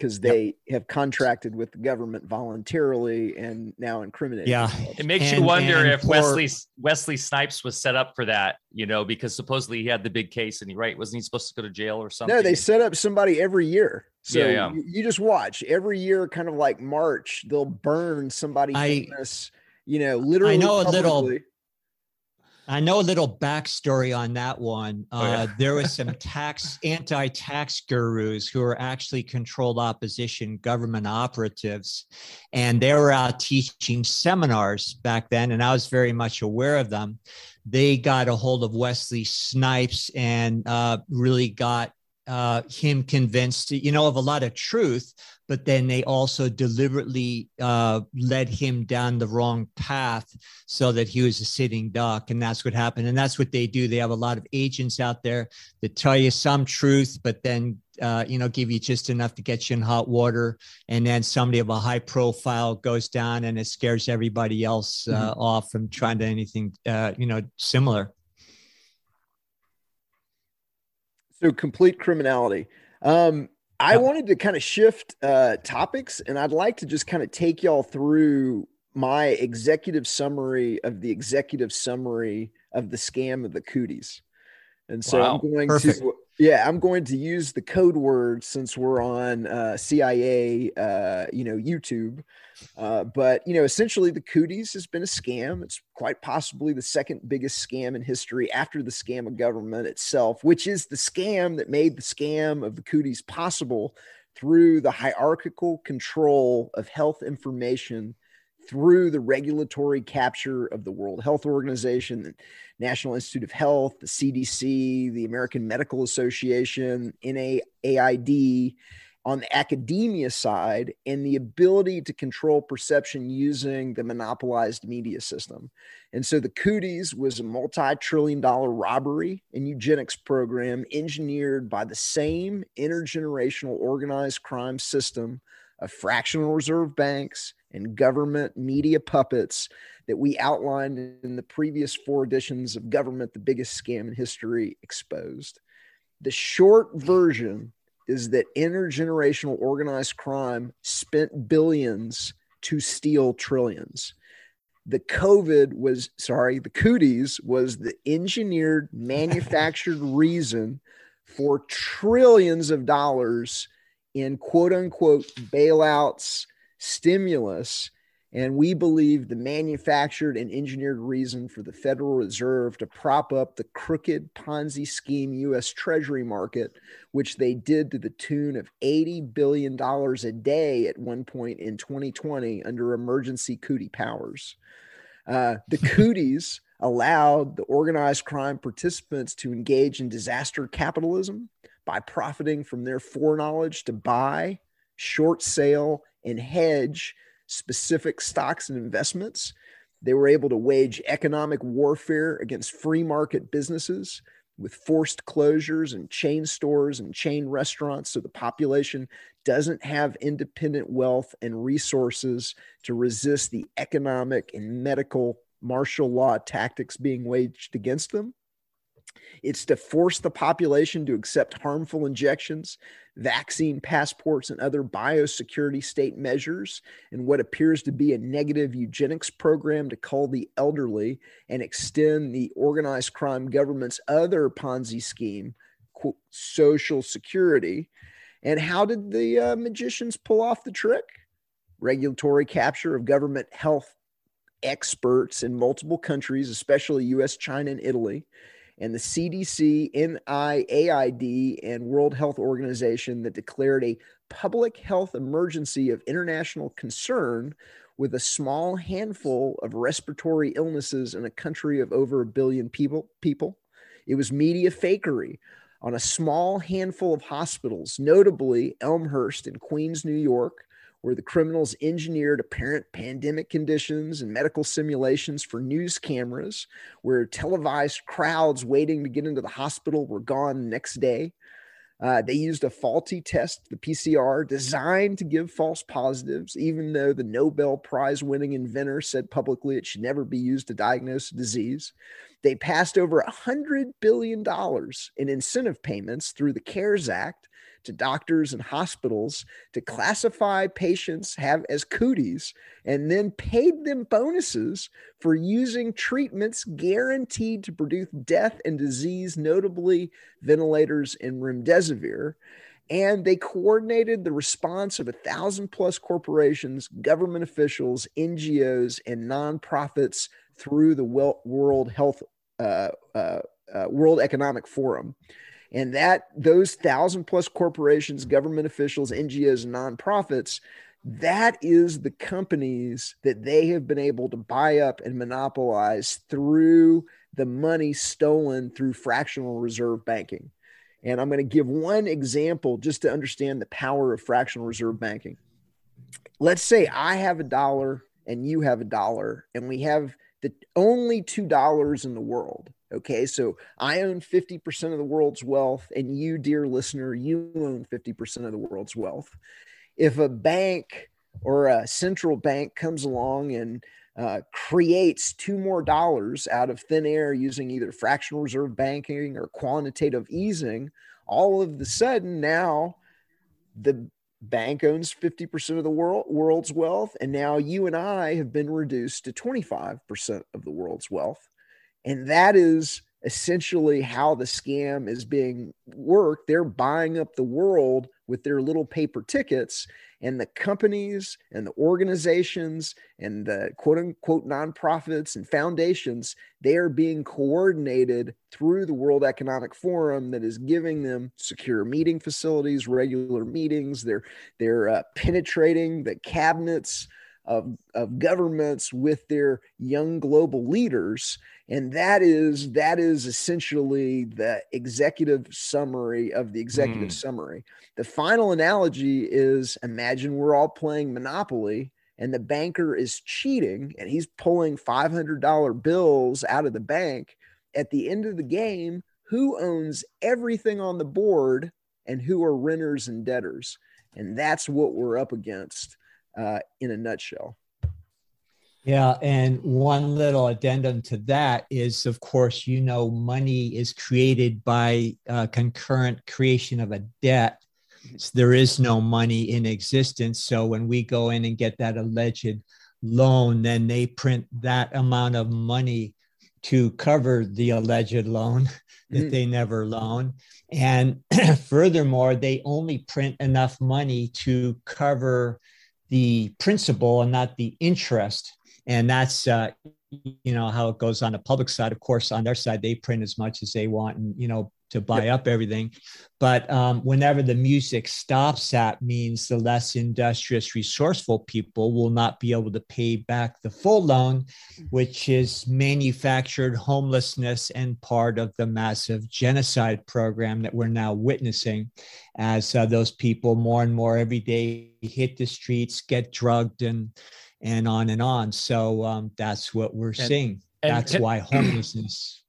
because they yep. have contracted with the government voluntarily and now incriminating. Yeah, themselves. it makes and, you wonder if Wesley Wesley Snipes was set up for that. You know, because supposedly he had the big case, and he right wasn't he supposed to go to jail or something? No, they set up somebody every year. So yeah, yeah. You, you, just watch every year, kind of like March, they'll burn somebody I, famous. You know, literally. I know publicly. a little I know a little backstory on that one. Uh, oh, yeah. Uh, there was some tax anti-tax gurus who were actually controlled opposition government operatives, and they were out teaching seminars back then, and I was very much aware of them. They got a hold of Wesley Snipes and uh, really got uh, him convinced, you know, of a lot of truth, but then they also deliberately uh, led him down the wrong path so that he was a sitting duck. And that's what happened. And that's what they do. They have a lot of agents out there that tell you some truth, but then, uh, you know, give you just enough to get you in hot water. And then somebody of a high profile goes down and it scares everybody else uh, mm-hmm. off from trying to anything, uh, you know, similar. So complete criminality. Um, I wanted to kind of shift uh, topics, and I'd like to just kind of take y'all through my executive summary of the executive summary of the scam of the cooties. And so wow. I'm going Perfect. to yeah, I'm going to use the code word since we're on uh, CIA, uh, you know, YouTube. Uh, but you know, essentially, the cooties has been a scam. It's quite possibly the second biggest scam in history after the scam of government itself, which is the scam that made the scam of the cooties possible through the hierarchical control of health information through the regulatory capture of the World Health Organization, the National Institute of Health, the CDC, the American Medical Association, NAID, on the academia side, and the ability to control perception using the monopolized media system. And so the Cooties was a multi trillion dollar robbery and eugenics program engineered by the same intergenerational organized crime system of fractional reserve banks and government media puppets that we outlined in the previous four editions of Government, the Biggest Scam in History Exposed. The short version is that intergenerational organized crime spent billions to steal trillions. The COVID was, sorry, the cooties was the engineered, manufactured reason for trillions of dollars in quote unquote bailouts, stimulus. And we believe the manufactured and engineered reason for the Federal Reserve to prop up the crooked Ponzi scheme US Treasury market, which they did to the tune of $80 billion a day at one point in 2020 under emergency cootie powers. Uh, the cooties allowed the organized crime participants to engage in disaster capitalism by profiting from their foreknowledge to buy, short sale, and hedge specific stocks and investments. They were able to wage economic warfare against free market businesses with forced closures and chain stores and chain restaurants so the population doesn't have independent wealth and resources to resist the economic and medical martial law tactics being waged against them. It's to force the population to accept harmful injections, vaccine passports, and other biosecurity state measures, and what appears to be a negative eugenics program to cull the elderly and extend the organized crime government's other Ponzi scheme, quote, Social Security. And how did the uh, magicians pull off the trick? Regulatory capture of government health experts in multiple countries, especially US, China, and Italy and the CDC, NIAID, and World Health Organization that declared a public health emergency of international concern with a small handful of respiratory illnesses in a country of over a billion people. People, it was media fakery on a small handful of hospitals, notably Elmhurst in Queens, New York, where the criminals engineered apparent pandemic conditions and medical simulations for news cameras, where televised crowds waiting to get into the hospital were gone next day. Uh, they used a faulty test, the PCR, designed to give false positives, even though the Nobel Prize winning inventor said publicly it should never be used to diagnose a disease. They passed over $100 billion in incentive payments through the CARES Act to doctors and hospitals to classify patients have as cooties and then paid them bonuses for using treatments guaranteed to produce death and disease, notably ventilators and remdesivir. And they coordinated the response of a thousand plus corporations, government officials, NGOs, and nonprofits through the World Health uh, uh, uh, World Economic Forum and that those thousand plus corporations government officials ngos and nonprofits that is the companies that they have been able to buy up and monopolize through the money stolen through fractional reserve banking. And i'm going to give one example just to understand the power of fractional reserve banking. Let's say i have a dollar and you have a dollar and we have the only two dollars in the world Okay, so I own 50% of the world's wealth, and you, dear listener, you own 50% of the world's wealth. If a bank or a central bank comes along and uh, creates two more dollars out of thin air using either fractional reserve banking or quantitative easing, all of the sudden now the bank owns 50% of the world, world's wealth. And now you and I have been reduced to 25% of the world's wealth. And that is essentially how the scam is being worked. They're buying up the world with their little paper tickets, and the companies and the organizations and the quote unquote nonprofits and foundations, they are being coordinated through the World Economic Forum that is giving them secure meeting facilities, regular meetings. They're they're uh, penetrating the cabinets of, of governments with their young global leaders. And that is that is essentially the executive summary of the executive mm. summary. The final analogy is imagine we're all playing monopoly and the banker is cheating and he's pulling $500 bills out of the bank. At the end of the game who owns everything on the board and who are renters and debtors? And that's what we're up against uh, in a nutshell yeah, and one little addendum to that is, of course, you know, money is created by uh, concurrent creation of a debt. So there is no money in existence. So when we go in and get that alleged loan, then they print that amount of money to cover the alleged loan that mm. they never loan. And furthermore, they only print enough money to cover the principal and not the interest. And that's uh, you know how it goes on the public side. Of course on their side they print as much as they want and you know to buy yep. up everything but um, whenever the music stops that means the less industrious resourceful people will not be able to pay back the full loan which is manufactured homelessness and part of the massive genocide program that we're now witnessing as uh, those people more and more every day hit the streets get drugged and and on and on. So um, that's what we're and, seeing. And that's can, why homelessness.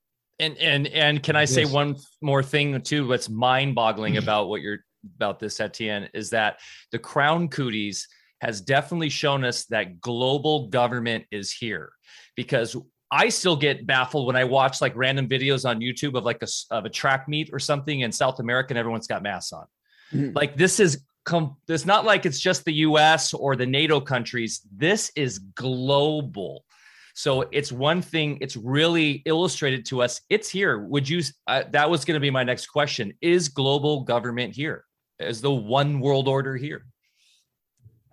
And and and can I say one more thing too? What's mind-boggling about what you're about this, Etienne, is that the crown cooties has definitely shown us that global government is here because I still get baffled when I watch like random videos on YouTube of like a of a track meet or something in South America and everyone's got masks on. Mm-hmm. Like this is com- it's not like it's just the US or the NATO countries. This is global. So it's one thing, it's really illustrated to us. It's here. Would you, uh, that was going to be my next question. Is global government here? Is the one world order here?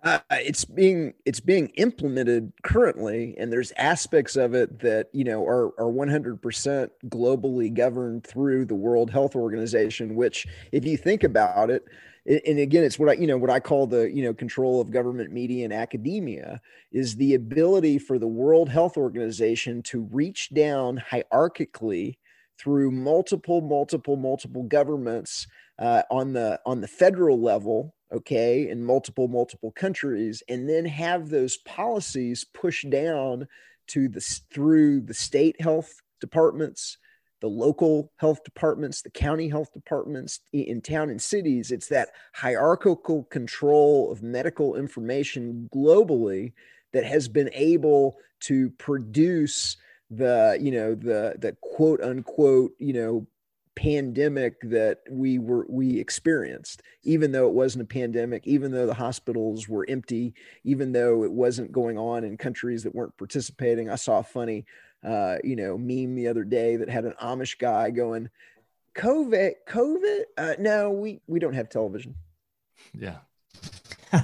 Uh, it's being it's being implemented currently, and there's aspects of it that you know are are 100% globally governed through the World Health Organization. Which, if you think about it, and again it's what i you know what i call the you know control of government media and academia is the ability for the world health organization to reach down hierarchically through multiple multiple multiple governments uh, on the on the federal level okay in multiple multiple countries and then have those policies pushed down to the through the state health departments the local health departments, the county health departments in town and cities. It's that hierarchical control of medical information globally that has been able to produce the, you know, the the quote unquote, you know, pandemic that we were we experienced even though it wasn't a pandemic even though the hospitals were empty even though it wasn't going on in countries that weren't participating i saw a funny uh, you know, meme the other day that had an Amish guy going, COVID, COVID? Uh, no, we, we don't have television. Yeah.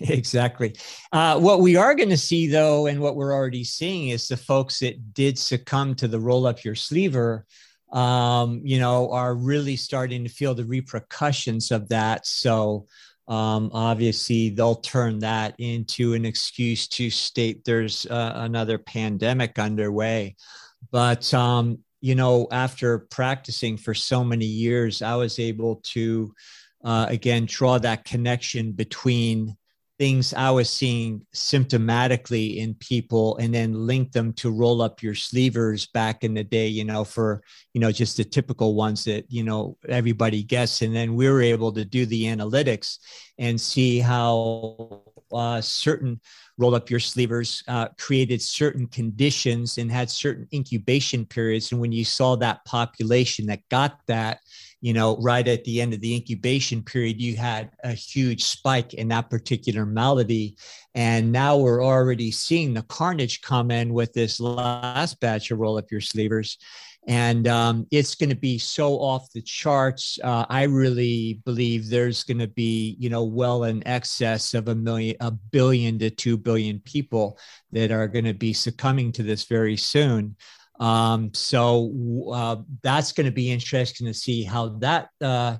exactly. Uh, what we are going to see, though, and what we're already seeing is the folks that did succumb to the roll up your sleever, um, you know, are really starting to feel the repercussions of that. So, um, obviously they'll turn that into an excuse to state there's uh, another pandemic underway. But, um, you know, after practicing for so many years, I was able to, uh, again, draw that connection between things I was seeing symptomatically in people and then link them to roll up your sleevers back in the day, you know, for, you know, just the typical ones that, you know, everybody gets. And then we were able to do the analytics and see how uh, certain roll up your sleevers uh, created certain conditions and had certain incubation periods. And when you saw that population that got that, you know, right at the end of the incubation period, you had a huge spike in that particular malady. And now we're already seeing the carnage come in with this last batch of roll up your sleevers. And um, it's going to be so off the charts. Uh, I really believe there's going to be, you know, well in excess of a million, a billion to two billion people that are going to be succumbing to this very soon. Um, so uh, that's going to be interesting to see how that uh,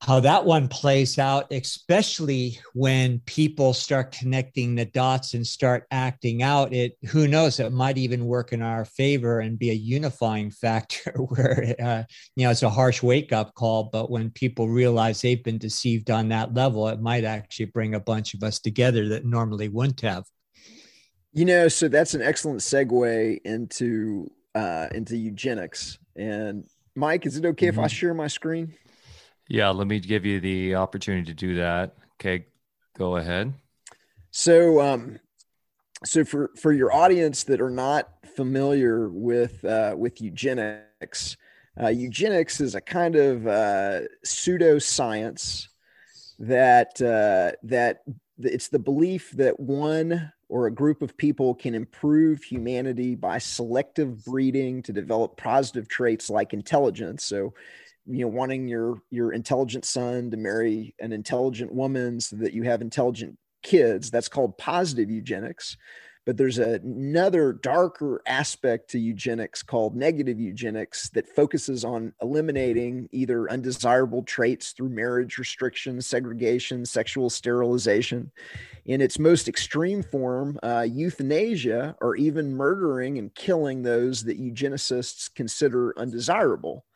how that one plays out, especially when people start connecting the dots and start acting out. It who knows? It might even work in our favor and be a unifying factor where uh, you know it's a harsh wake up call, but when people realize they've been deceived on that level, it might actually bring a bunch of us together that normally wouldn't have. You know, so that's an excellent segue into uh, into eugenics. And Mike, is it okay mm-hmm. if I mm-hmm. share my screen? Yeah, let me give you the opportunity to do that. Okay, go ahead. So, um, so for for your audience that are not familiar with uh, with eugenics, uh, eugenics is a kind of uh, pseudoscience that uh, that it's the belief that one or a group of people can improve humanity by selective breeding to develop positive traits like intelligence. So, you know, wanting your your intelligent son to marry an intelligent woman so that you have intelligent kids, that's called positive eugenics. But there's another darker aspect to eugenics called negative eugenics that focuses on eliminating either undesirable traits through marriage restrictions, segregation, sexual sterilization. In its most extreme form, uh, euthanasia, or even murdering and killing those that eugenicists consider undesirable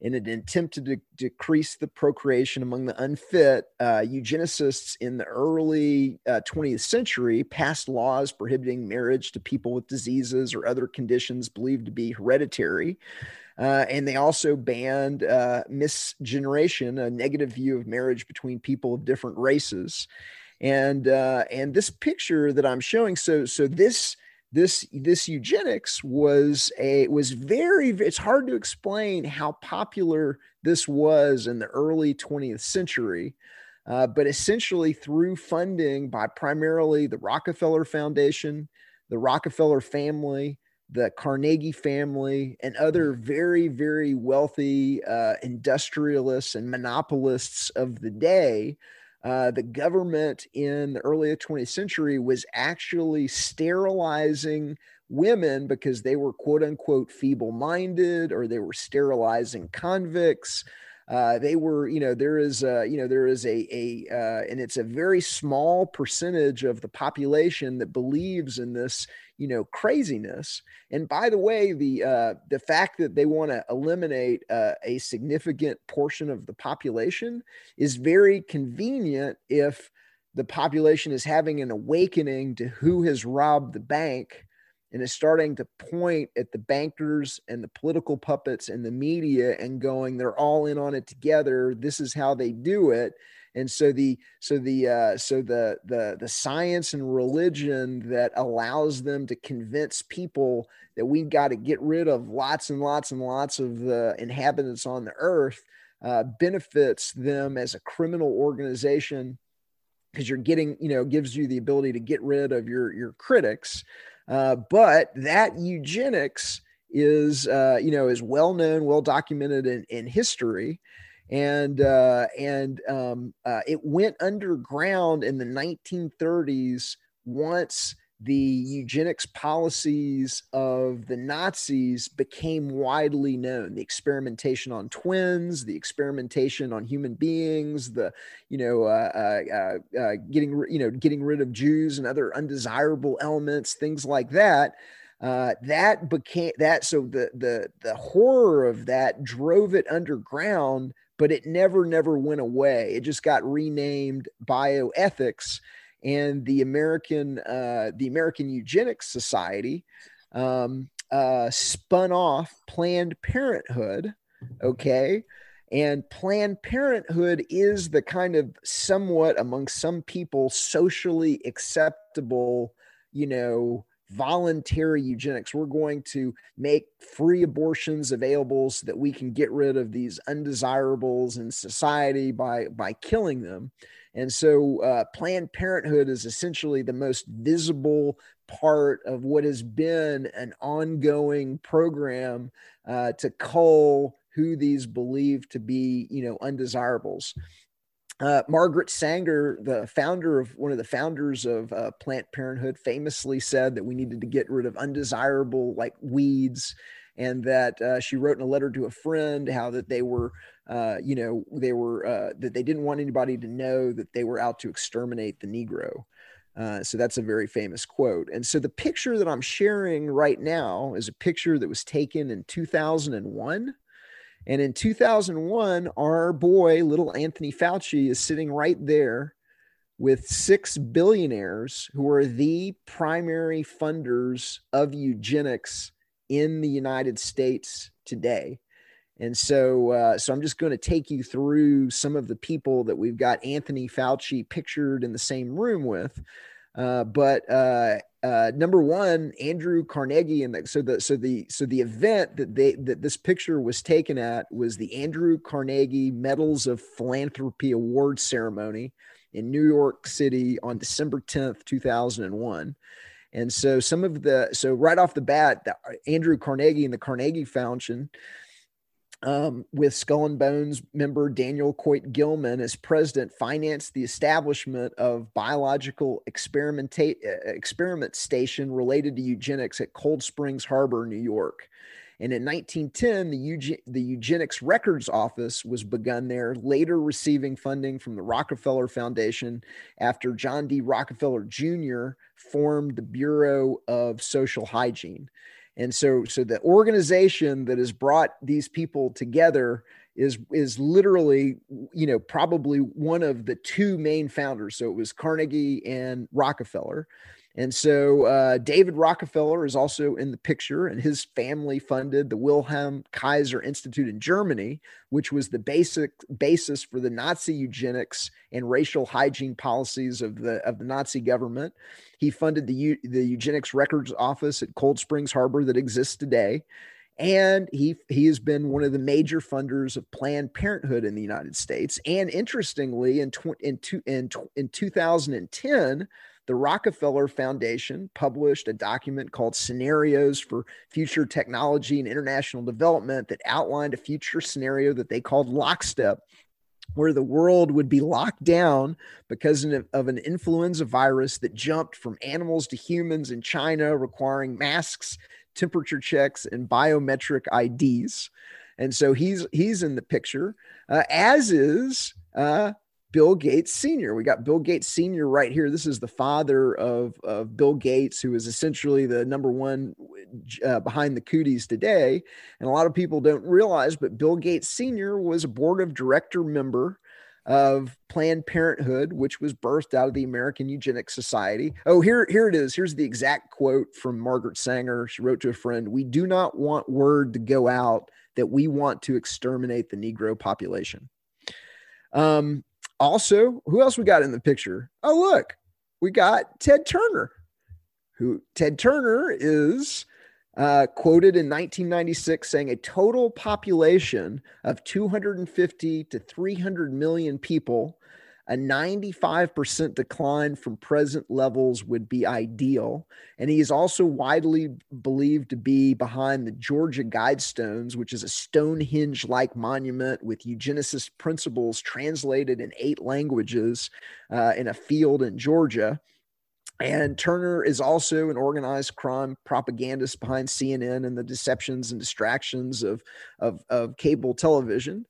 in an attempt to de- decrease the procreation among the unfit, uh, eugenicists in the early uh, 20th century passed laws prohibiting marriage to people with diseases or other conditions believed to be hereditary. Uh, and they also banned uh, miscegenation, a negative view of marriage between people of different races. And uh, and this picture that I'm showing, so so this this this eugenics was a was very it's hard to explain how popular this was in the early 20th century uh, but essentially through funding by primarily the rockefeller foundation the rockefeller family the carnegie family and other very very wealthy uh, industrialists and monopolists of the day uh, the government in the early 20th century was actually sterilizing women because they were quote unquote feeble minded or they were sterilizing convicts uh, they were, you know, there is, you know, there is a, a uh, and it's a very small percentage of the population that believes in this, you know, craziness. And by the way, the uh, the fact that they want to eliminate uh, a significant portion of the population is very convenient if the population is having an awakening to who has robbed the bank and is starting to point at the bankers and the political puppets and the media and going they're all in on it together. This is how they do it. And so the so the uh, so the the the science and religion that allows them to convince people that we've got to get rid of lots and lots and lots of the inhabitants on the earth uh, benefits them as a criminal organization because you're getting you know gives you the ability to get rid of your your critics uh, but that eugenics is, uh, you know, is well known, well documented in, in history. And uh, and um, uh, it went underground in the 1930s once the eugenics policies of the Nazis became widely known. The experimentation on twins, the experimentation on human beings, the you know uh, uh, uh, uh getting you know getting rid of Jews and other undesirable elements, things like that. Uh, that became that so the the the horror of that drove it underground but it never never went away it just got renamed bioethics and the American uh, the American Eugenics Society um, uh, spun off Planned Parenthood. Okay. And Planned Parenthood is the kind of somewhat among some people socially acceptable, you know, voluntary eugenics. We're going to make free abortions available so that we can get rid of these undesirables in society by by killing them. And so uh, Planned Parenthood is essentially the most visible part of what has been an ongoing program uh, to cull who these believe to be, you know, undesirables. Uh, Margaret Sanger, the founder of one of the founders of uh, Planned Parenthood, famously said that we needed to get rid of undesirable like weeds, and that uh, she wrote in a letter to a friend how that they were uh, you know, they were uh, that they didn't want anybody to know that they were out to exterminate the Negro. Uh, so that's a very famous quote. And so the picture that I'm sharing right now is a picture that was taken in 2001. And in 2001, our boy, little Anthony Fauci, is sitting right there with six billionaires who are the primary funders of eugenics in the United States today. And so, uh, so I'm just going to take you through some of the people that we've got Anthony Fauci pictured in the same room with. Uh, but uh, uh, number one, Andrew Carnegie, and the, so the so the so the event that they that this picture was taken at was the Andrew Carnegie Medals of Philanthropy Award ceremony in New York City on December 10th, 2001. And so some of the so right off the bat, the, Andrew Carnegie and the Carnegie Foundation um, with Skull and Bones member Daniel Coit Gilman as president, financed the establishment of biological experimenta- uh, experiment station related to eugenics at Cold Springs Harbor, New York. And in 1910, the, Euge- the Eugenics Records Office was begun there, later receiving funding from the Rockefeller Foundation after John D. Rockefeller Jr. formed the Bureau of Social Hygiene. And so, so the organization that has brought these people together is is literally you know probably one of the two main founders. So it was carnegie and rockefeller and so uh, David Rockefeller is also in the picture, and his family funded the Wilhelm Kaiser Institute in Germany, which was the basic basis for the Nazi eugenics and racial hygiene policies of the of the Nazi government. He funded the the eugenics records office at Cold Springs Harbor that exists today, and he he has been one of the major funders of Planned Parenthood in the United States. And interestingly, in tw- in, two, in, in 2010 the Rockefeller Foundation published a document called Scenarios for Future Technology and International Development that outlined a future scenario that they called lockstep, where the world would be locked down because of an influenza virus that jumped from animals to humans in China, requiring masks, temperature checks, and biometric IDs. And so he's he's in the picture, uh, as is uh, Bill Gates Sr. We got Bill Gates Sr. right here. This is the father of, of Bill Gates, who is essentially the number one uh, behind the cooties today. And a lot of people don't realize, but Bill Gates Sr. was a board of director member of Planned Parenthood, which was birthed out of the American Eugenics Society. Oh, here, here it is. Here's the exact quote from Margaret Sanger. She wrote to a friend We do not want word to go out that we want to exterminate the Negro population. Um, also, who else we got in the picture? Oh, look, we got Ted Turner, who Ted Turner is uh, quoted in 1996 saying a total population of 250 to 300 million people a 95% decline from present levels would be ideal. And he is also widely believed to be behind the Georgia Guidestones, which is a Stonehenge like monument with eugenicist principles translated in eight languages uh, in a field in Georgia. And Turner is also an organized crime propagandist behind CNN and the deceptions and distractions of, of, of cable television.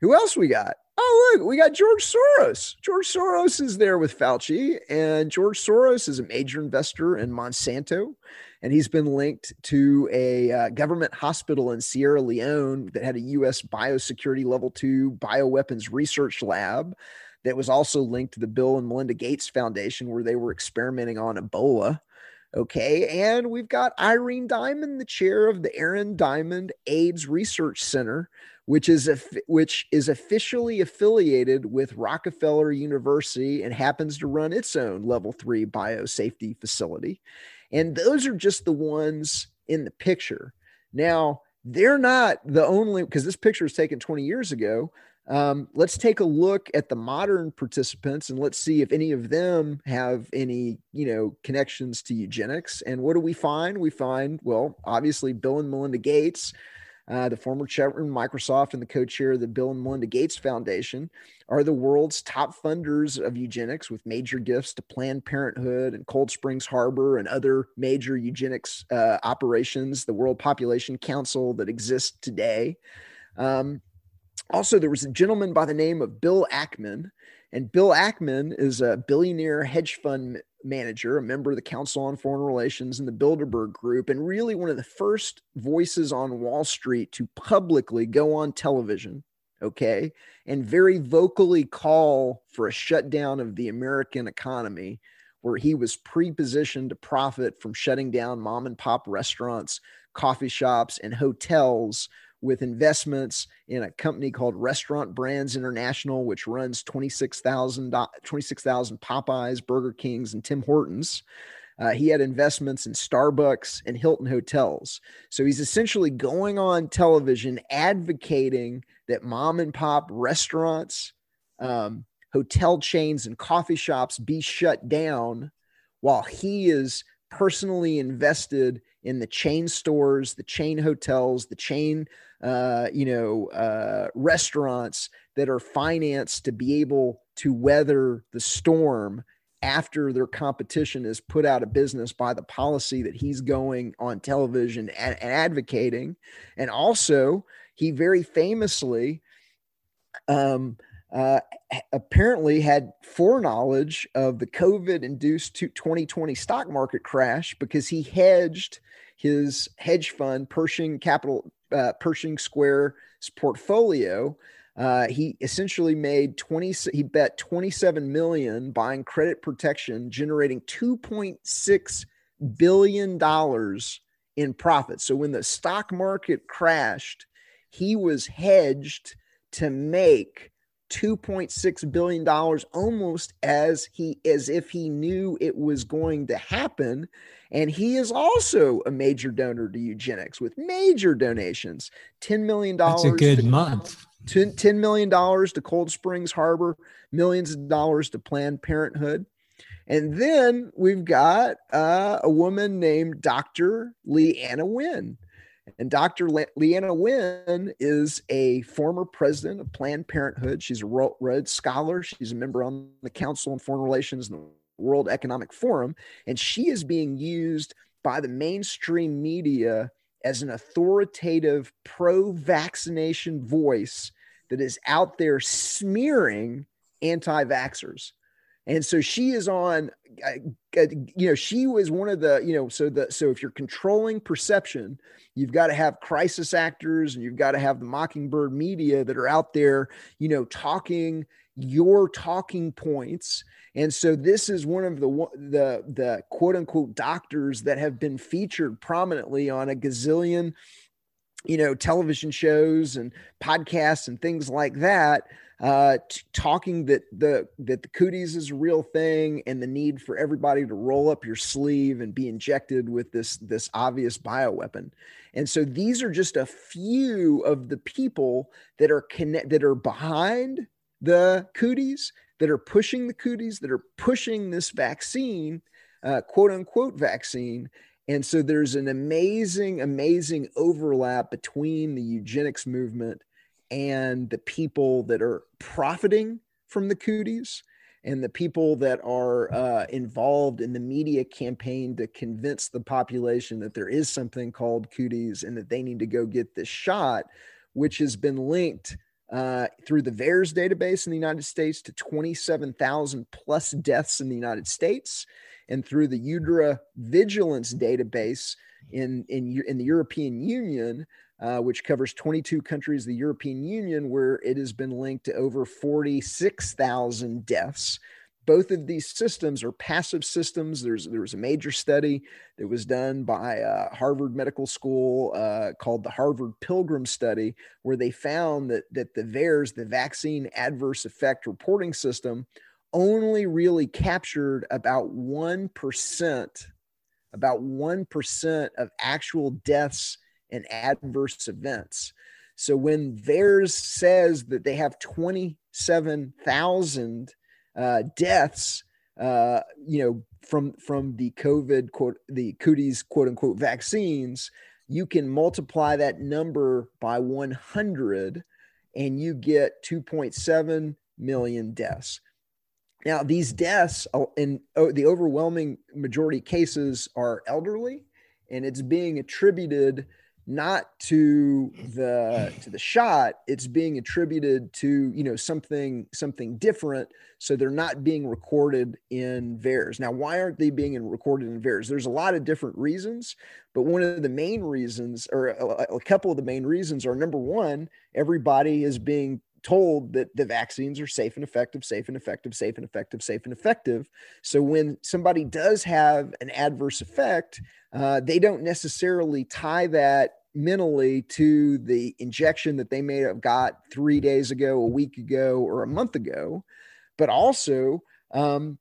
Who else we got? Oh, look, we got George Soros. George Soros is there with Fauci, and George Soros is a major investor in Monsanto. And he's been linked to a uh, government hospital in Sierra Leone that had a U.S. biosecurity level two bioweapons research lab that was also linked to the Bill and Melinda Gates Foundation, where they were experimenting on Ebola. Okay. And we've got Irene Diamond, the chair of the Aaron Diamond AIDS Research Center, which is which is officially affiliated with Rockefeller University and happens to run its own level 3 biosafety facility. And those are just the ones in the picture. Now, they're not the only because this picture was taken 20 years ago. Um, let's take a look at the modern participants and let's see if any of them have any, you know, connections to eugenics. And what do we find? We find, well, obviously Bill and Melinda Gates uh, the former chairman of Microsoft and the co-chair of the Bill and Melinda Gates Foundation, are the world's top funders of eugenics with major gifts to Planned Parenthood and Cold Springs Harbor and other major eugenics uh, operations, the World Population Council that exists today. Um, also, there was a gentleman by the name of Bill Ackman, and Bill Ackman is a billionaire hedge fund manager, a member of the Council on Foreign Relations and the Bilderberg Group, and really one of the first voices on Wall Street to publicly go on television, okay, and very vocally call for a shutdown of the American economy, where he was pre-positioned to profit from shutting down mom and pop restaurants, coffee shops, and hotels with investments in a company called Restaurant Brands International, which runs 26,000 26, Popeyes, Burger Kings, and Tim Hortons. Uh, he had investments in Starbucks and Hilton hotels. So he's essentially going on television advocating that mom and pop restaurants, um, hotel chains, and coffee shops be shut down while he is personally invested in the chain stores, the chain hotels, the chain uh, you know, uh, restaurants that are financed to be able to weather the storm after their competition is put out of business by the policy that he's going on television and, and advocating. And also, he very famously um, uh, apparently had foreknowledge of the COVID induced 2020 stock market crash because he hedged his hedge fund, Pershing Capital uh, Pershing Square's portfolio. Uh, he essentially made 20 he bet 27 million buying credit protection generating 2.6 billion dollars in profit so when the stock market crashed he was hedged to make 2.6 billion dollars almost as he as if he knew it was going to happen. And he is also a major donor to eugenics with major donations. 10 million dollars That's a good to, month. 10, $10 million to Cold Springs Harbor millions of dollars to Planned Parenthood. And then we've got uh, a woman named Dr. Leana Wen and Dr. Le- Leana Wen is a former president of Planned Parenthood. She's a Rhodes Scholar. She's a member on the Council on Foreign Relations and the World Economic Forum. And she is being used by the mainstream media as an authoritative pro vaccination voice that is out there smearing anti vaxxers. And so she is on, you know, she was one of the, you know, so the, so if you're controlling perception, you've got to have crisis actors and you've got to have the mockingbird media that are out there, you know, talking your talking points. And so this is one of the, the, the quote unquote doctors that have been featured prominently on a gazillion, you know, television shows and podcasts and things like that uh, t- talking that the that the cooties is a real thing and the need for everybody to roll up your sleeve and be injected with this this obvious bioweapon. And so these are just a few of the people that are connect that are behind the cooties, that are pushing the cooties, that are pushing this vaccine, uh, quote unquote vaccine. And so there's an amazing, amazing overlap between the eugenics movement and the people that are profiting from the cooties and the people that are uh, involved in the media campaign to convince the population that there is something called cooties and that they need to go get this shot, which has been linked uh, through the VAERS database in the United States to 27,000 plus deaths in the United States, and through the UDRA Vigilance database in, in, in the European Union uh, which covers 22 countries, the European Union, where it has been linked to over 46,000 deaths. Both of these systems are passive systems. There's there was a major study that was done by uh, Harvard Medical School uh, called the Harvard Pilgrim Study, where they found that that the VAERS, the Vaccine Adverse Effect Reporting System, only really captured about one percent, about one percent of actual deaths and adverse events. So when VAERS says that they have 27,000 uh, deaths, uh, you know, from from the COVID quote the cooties quote unquote vaccines, you can multiply that number by 100, and you get 2.7 million deaths. Now, these deaths uh, in oh, the overwhelming majority cases are elderly, and it's being attributed not to the to the shot it's being attributed to you know something something different. So they're not being recorded in VAERS now why aren't they being recorded in VAERS there's a lot of different reasons but one of the main reasons or a, a couple of the main reasons are number one everybody is being told that the vaccines are safe and effective, safe and effective, safe and effective, safe and effective. So when somebody does have an adverse effect, uh, they don't necessarily tie that mentally to the injection that they may have got three days ago, a week ago, or a month ago, but also um,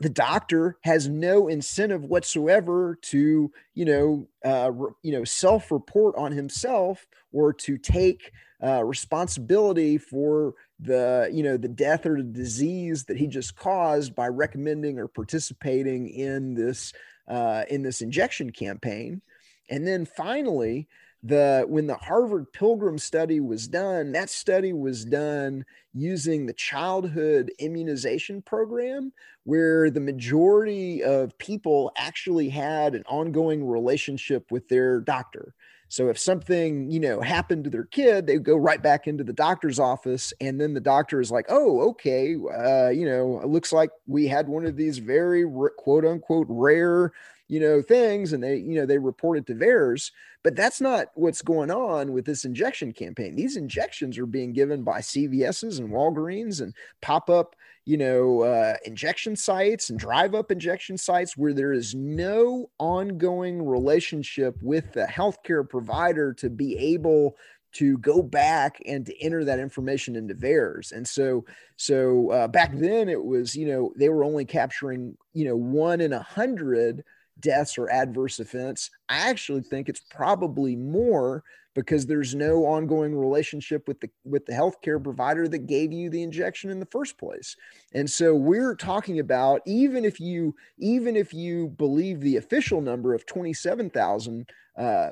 the doctor has no incentive whatsoever to, you know, uh, re- you know, self-report on himself or to take uh, responsibility for the, you know, the death or the disease that he just caused by recommending or participating in this uh, in this injection campaign. And then finally, the when the Harvard Pilgrim study was done, that study was done using the childhood immunization program, where the majority of people actually had an ongoing relationship with their doctor. So if something, you know, happened to their kid, they would go right back into the doctor's office. And then the doctor is like, oh, okay, uh, you know, it looks like we had one of these very quote unquote rare you know things and they you know they report it to VAERS but that's not what's going on with this injection campaign these injections are being given by cvs's and walgreens and pop-up you know, uh, injection sites and drive up injection sites where there is no ongoing relationship with the healthcare provider to be able to go back and to enter that information into VAERS. And so, so uh, back then it was, you know, they were only capturing, you know, one in a hundred deaths or adverse events. I actually think it's probably more because there's no ongoing relationship with the with the healthcare provider that gave you the injection in the first place. And so we're talking about even if you even if you believe the official number of 27,000 uh,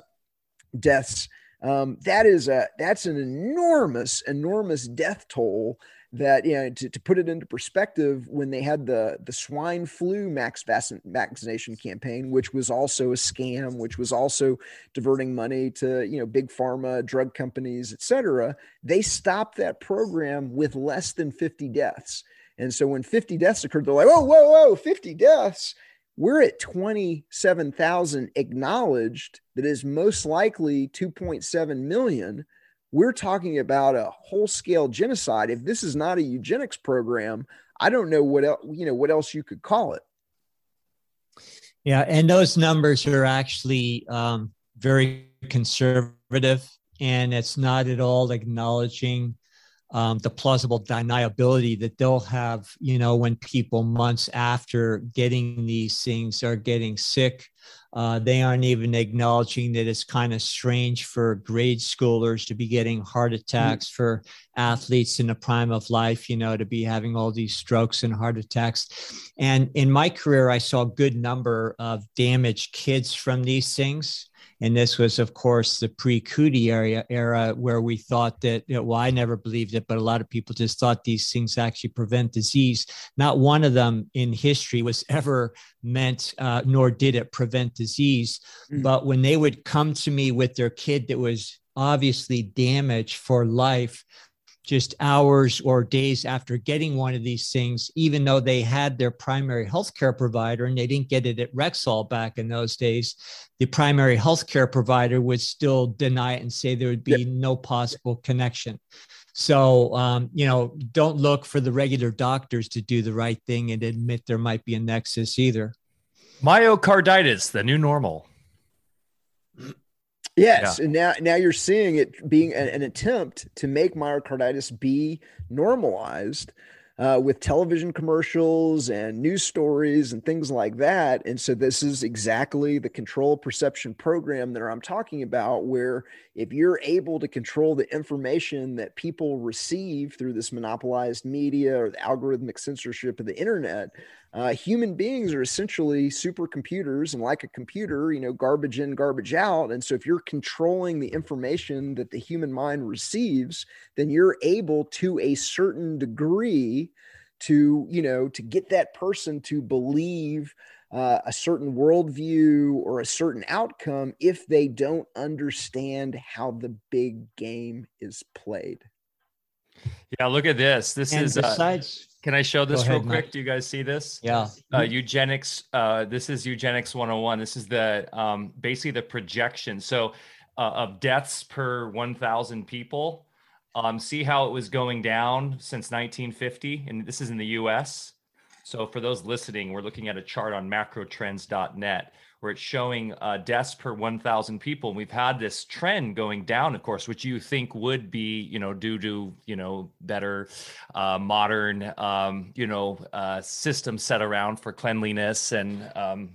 deaths, um, that is a that's an enormous enormous death toll that you know to, to put it into perspective when they had the the swine flu max vaccination campaign which was also a scam which was also diverting money to you know big pharma drug companies et cetera they stopped that program with less than 50 deaths. And so when 50 deaths occurred they're like whoa whoa whoa 50 deaths? We're at 27,000 acknowledged. That is most likely 2.7 million we're talking about a whole scale genocide. If this is not a eugenics program, I don't know what else, you know, what else you could call it. Yeah. And those numbers are actually um, very conservative and it's not at all acknowledging um, the plausible deniability that they'll have, you know, when people months after getting these things are getting sick. Uh, they aren't even acknowledging that it's kind of strange for grade schoolers to be getting heart attacks, mm-hmm. for athletes in the prime of life, you know, to be having all these strokes and heart attacks. And in my career, I saw a good number of damaged kids from these things. And this was, of course, the pre-Cootie area era where we thought that, you know, well, I never believed it, but a lot of people just thought these things actually prevent disease. Not one of them in history was ever meant, uh, nor did it prevent disease. Mm-hmm. But when they would come to me with their kid that was obviously damaged for life, just hours or days after getting one of these things, even though they had their primary healthcare provider and they didn't get it at Rexall back in those days, the primary healthcare provider would still deny it and say there would be yep. no possible connection. So, um, you know, don't look for the regular doctors to do the right thing and admit there might be a nexus either. Myocarditis, the new normal. Yes, yeah. and now now you're seeing it being an, an attempt to make myocarditis be normalized uh, with television commercials and news stories and things like that. And so this is exactly the control perception program that I'm talking about, where if you're able to control the information that people receive through this monopolized media or the algorithmic censorship of the internet, uh, human beings are essentially supercomputers and like a computer you know garbage in garbage out. And so if you're controlling the information that the human mind receives then you're able to a certain degree to you know to get that person to believe uh, a certain worldview or a certain outcome if they don't understand how the big game is played yeah look at this this and is besides uh, can I show this ahead, real quick? Mike. Do you guys see this? Yeah. Uh, eugenics. Uh, this is eugenics 101. This is the um, basically the projection. So uh, of deaths per 1,000 people. Um, see how it was going down since 1950, and this is in the U.S. So for those listening, we're looking at a chart on macrotrends.net where it's showing uh, deaths per 1,000 people. And we've had this trend going down, of course, which you think would be, you know, due to, you know, better uh, modern, um, you know, uh, systems set around for cleanliness and, um,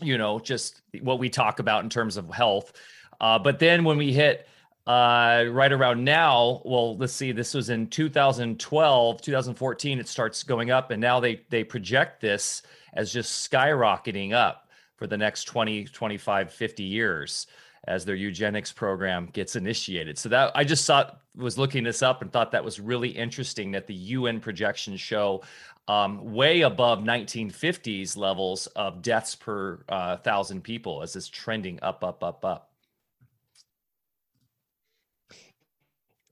you know, just what we talk about in terms of health. Uh, but then when we hit uh, right around now, well, let's see, this was in 2012, 2014, it starts going up, and now they they project this as just skyrocketing up for the next 20, 25, 50 years as their eugenics program gets initiated. So that I just thought was looking this up and thought that was really interesting that the UN projections show um, way above 1950s levels of deaths per uh, thousand people as it's trending up, up, up, up.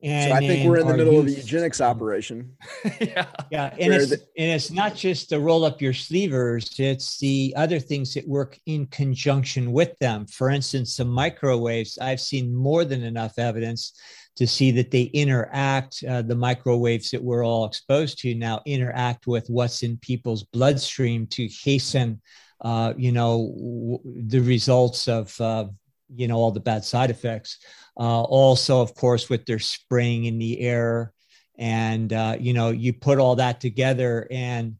And so I think we're in the middle of the eugenics operation. yeah. Yeah. And it's, the- and it's not just the roll up your sleevers, it's the other things that work in conjunction with them. For instance, the microwaves, I've seen more than enough evidence to see that they interact, uh, the microwaves that we're all exposed to now interact with what's in people's bloodstream to hasten, uh, you know, w- the results of, uh, you know, all the bad side effects. Uh, also, of course, with their spraying in the air. And, uh, you know, you put all that together and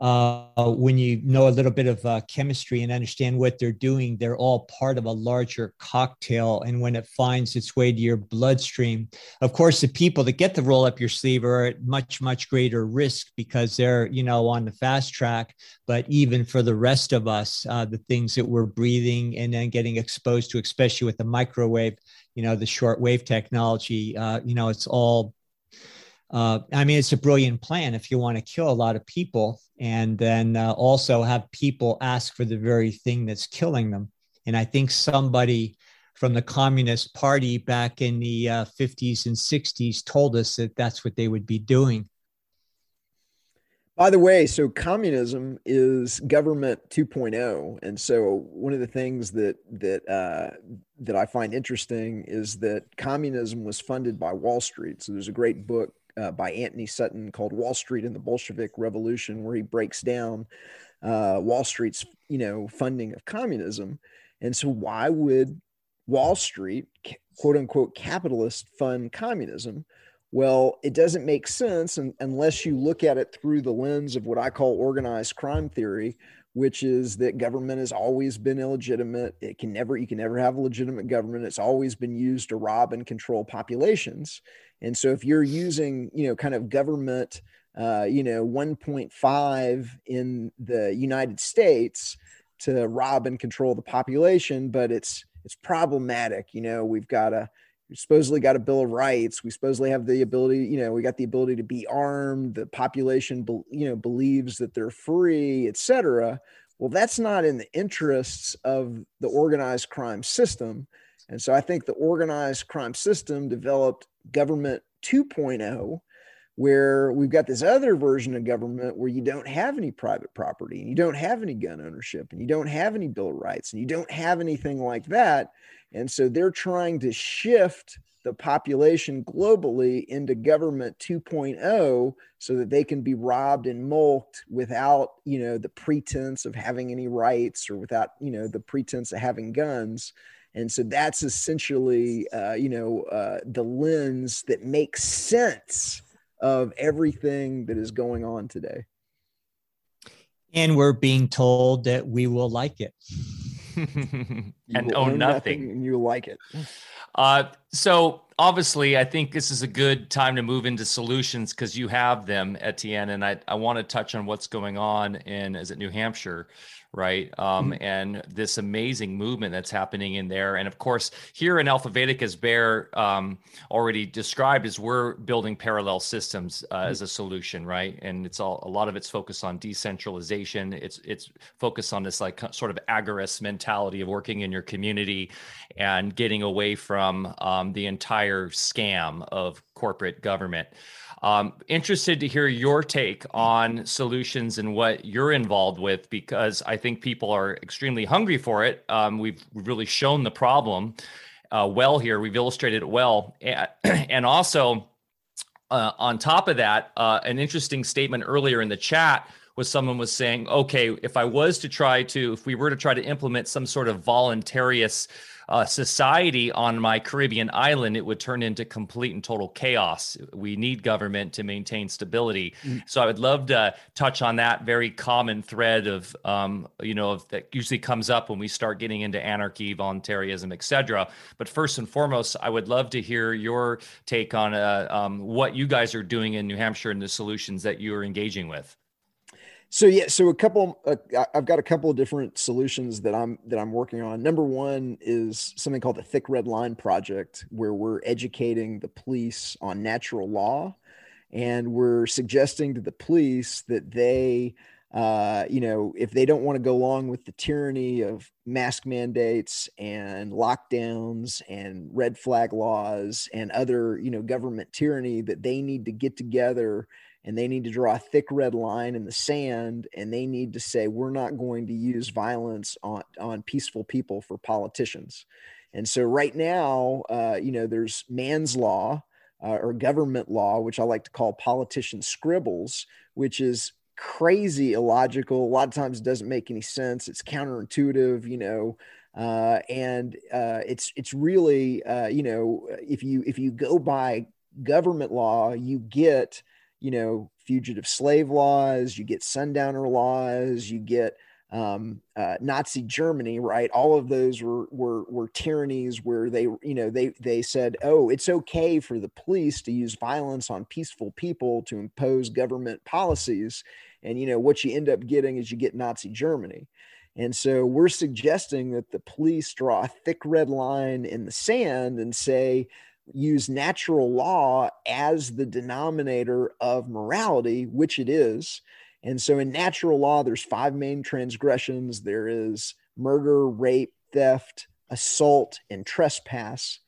uh, when you know a little bit of uh, chemistry and understand what they're doing, they're all part of a larger cocktail. And when it finds its way to your bloodstream, of course, the people that get the roll up your sleeve are at much, much greater risk because they're, you know, on the fast track. But even for the rest of us, uh, the things that we're breathing and then getting exposed to, especially with the microwave, you know, the short wave technology, uh, you know, it's all uh, I mean, it's a brilliant plan if you want to kill a lot of people and then uh, also have people ask for the very thing that's killing them. And I think somebody from the Communist Party back in the uh, 50s and 60s told us that that's what they would be doing. By the way, so communism is government 2.0, and so one of the things that that uh, that I find interesting is that communism was funded by Wall Street. So there's a great book uh, by Antony Sutton called Wall Street and the Bolshevik Revolution, where he breaks down uh, Wall Street's you know funding of communism. And so, why would Wall Street, quote unquote, capitalist fund communism? Well, it doesn't make sense unless you look at it through the lens of what I call organized crime theory, which is that government has always been illegitimate. It can never, you can never have a legitimate government. It's always been used to rob and control populations. And so if you're using, you know, kind of government, uh, you know, 1.5 in the United States to rob and control the population, but it's it's problematic. You know, we've got a supposedly got a bill of rights. We supposedly have the ability, you know, we got the ability to be armed. The population, you know, believes that they're free, et cetera. Well, that's not in the interests of the organized crime system. And so I think the organized crime system developed government 2.0 where we've got this other version of government where you don't have any private property and you don't have any gun ownership and you don't have any bill of rights and you don't have anything like that. And so they're trying to shift the population globally into government 2.0 so that they can be robbed and mulked without you know the pretense of having any rights or without you know the pretense of having guns and so that's essentially, uh, you know, uh, the lens that makes sense of everything that is going on today. And we're being told that we will like it. and own, nothing. nothing. and you like it. Uh, so obviously, I think this is a good time to move into solutions because you have them, Etienne, and I, I want to touch on what's going on in is it New Hampshire right? Um, mm-hmm. And this amazing movement that's happening in there. And of course, here in Alpha Vedic, as Bear um, already described, is we're building parallel systems uh, mm-hmm. as a solution, right? And it's all a lot of it's focused on decentralization. It's it's focused on this like sort of agorist mentality of working in your community and getting away from um, the entire scam of corporate government. Um, interested to hear your take on solutions and what you're involved with because I think people are extremely hungry for it. Um, we've really shown the problem uh, well here. We've illustrated it well, and also uh, on top of that, uh, an interesting statement earlier in the chat was someone was saying, okay, if I was to try to, if we were to try to implement some sort of voluntarious uh, society on my Caribbean island, it would turn into complete and total chaos. We need government to maintain stability. Mm-hmm. So I would love to touch on that very common thread of, um, you know, that usually comes up when we start getting into anarchy, voluntarism, etc. But first and foremost, I would love to hear your take on uh, um, what you guys are doing in New Hampshire and the solutions that you are engaging with. So yeah, so a couple. Uh, I've got a couple of different solutions that I'm that I'm working on. Number one is something called the Thick Red Line Project, where we're educating the police on natural law, and we're suggesting to the police that they uh, you know, if they don't want to go along with the tyranny of mask mandates and lockdowns and red flag laws and other, you know, government tyranny, that they need to get together and they need to draw a thick red line in the sand and they need to say, we're not going to use violence on, on peaceful people for politicians. And so right now, uh, you know, there's man's law uh, or government law, which I like to call politician scribbles, which is crazy illogical. A lot of times it doesn't make any sense. It's counterintuitive, you know, uh, and uh, it's it's really uh, you know if you if you go by government law, you get you know fugitive slave laws, you get sundowner laws, you get um, uh, Nazi Germany, right? All of those were, were were tyrannies where they, you know, they they said, oh, it's okay for the police to use violence on peaceful people to impose government policies, and you know what you end up getting is you get Nazi Germany. And so we're suggesting that the police draw a thick red line in the sand and say, use natural law as the denominator of morality, which it is. And so in natural law, there's five main transgressions there is murder, rape, theft, assault, and trespass.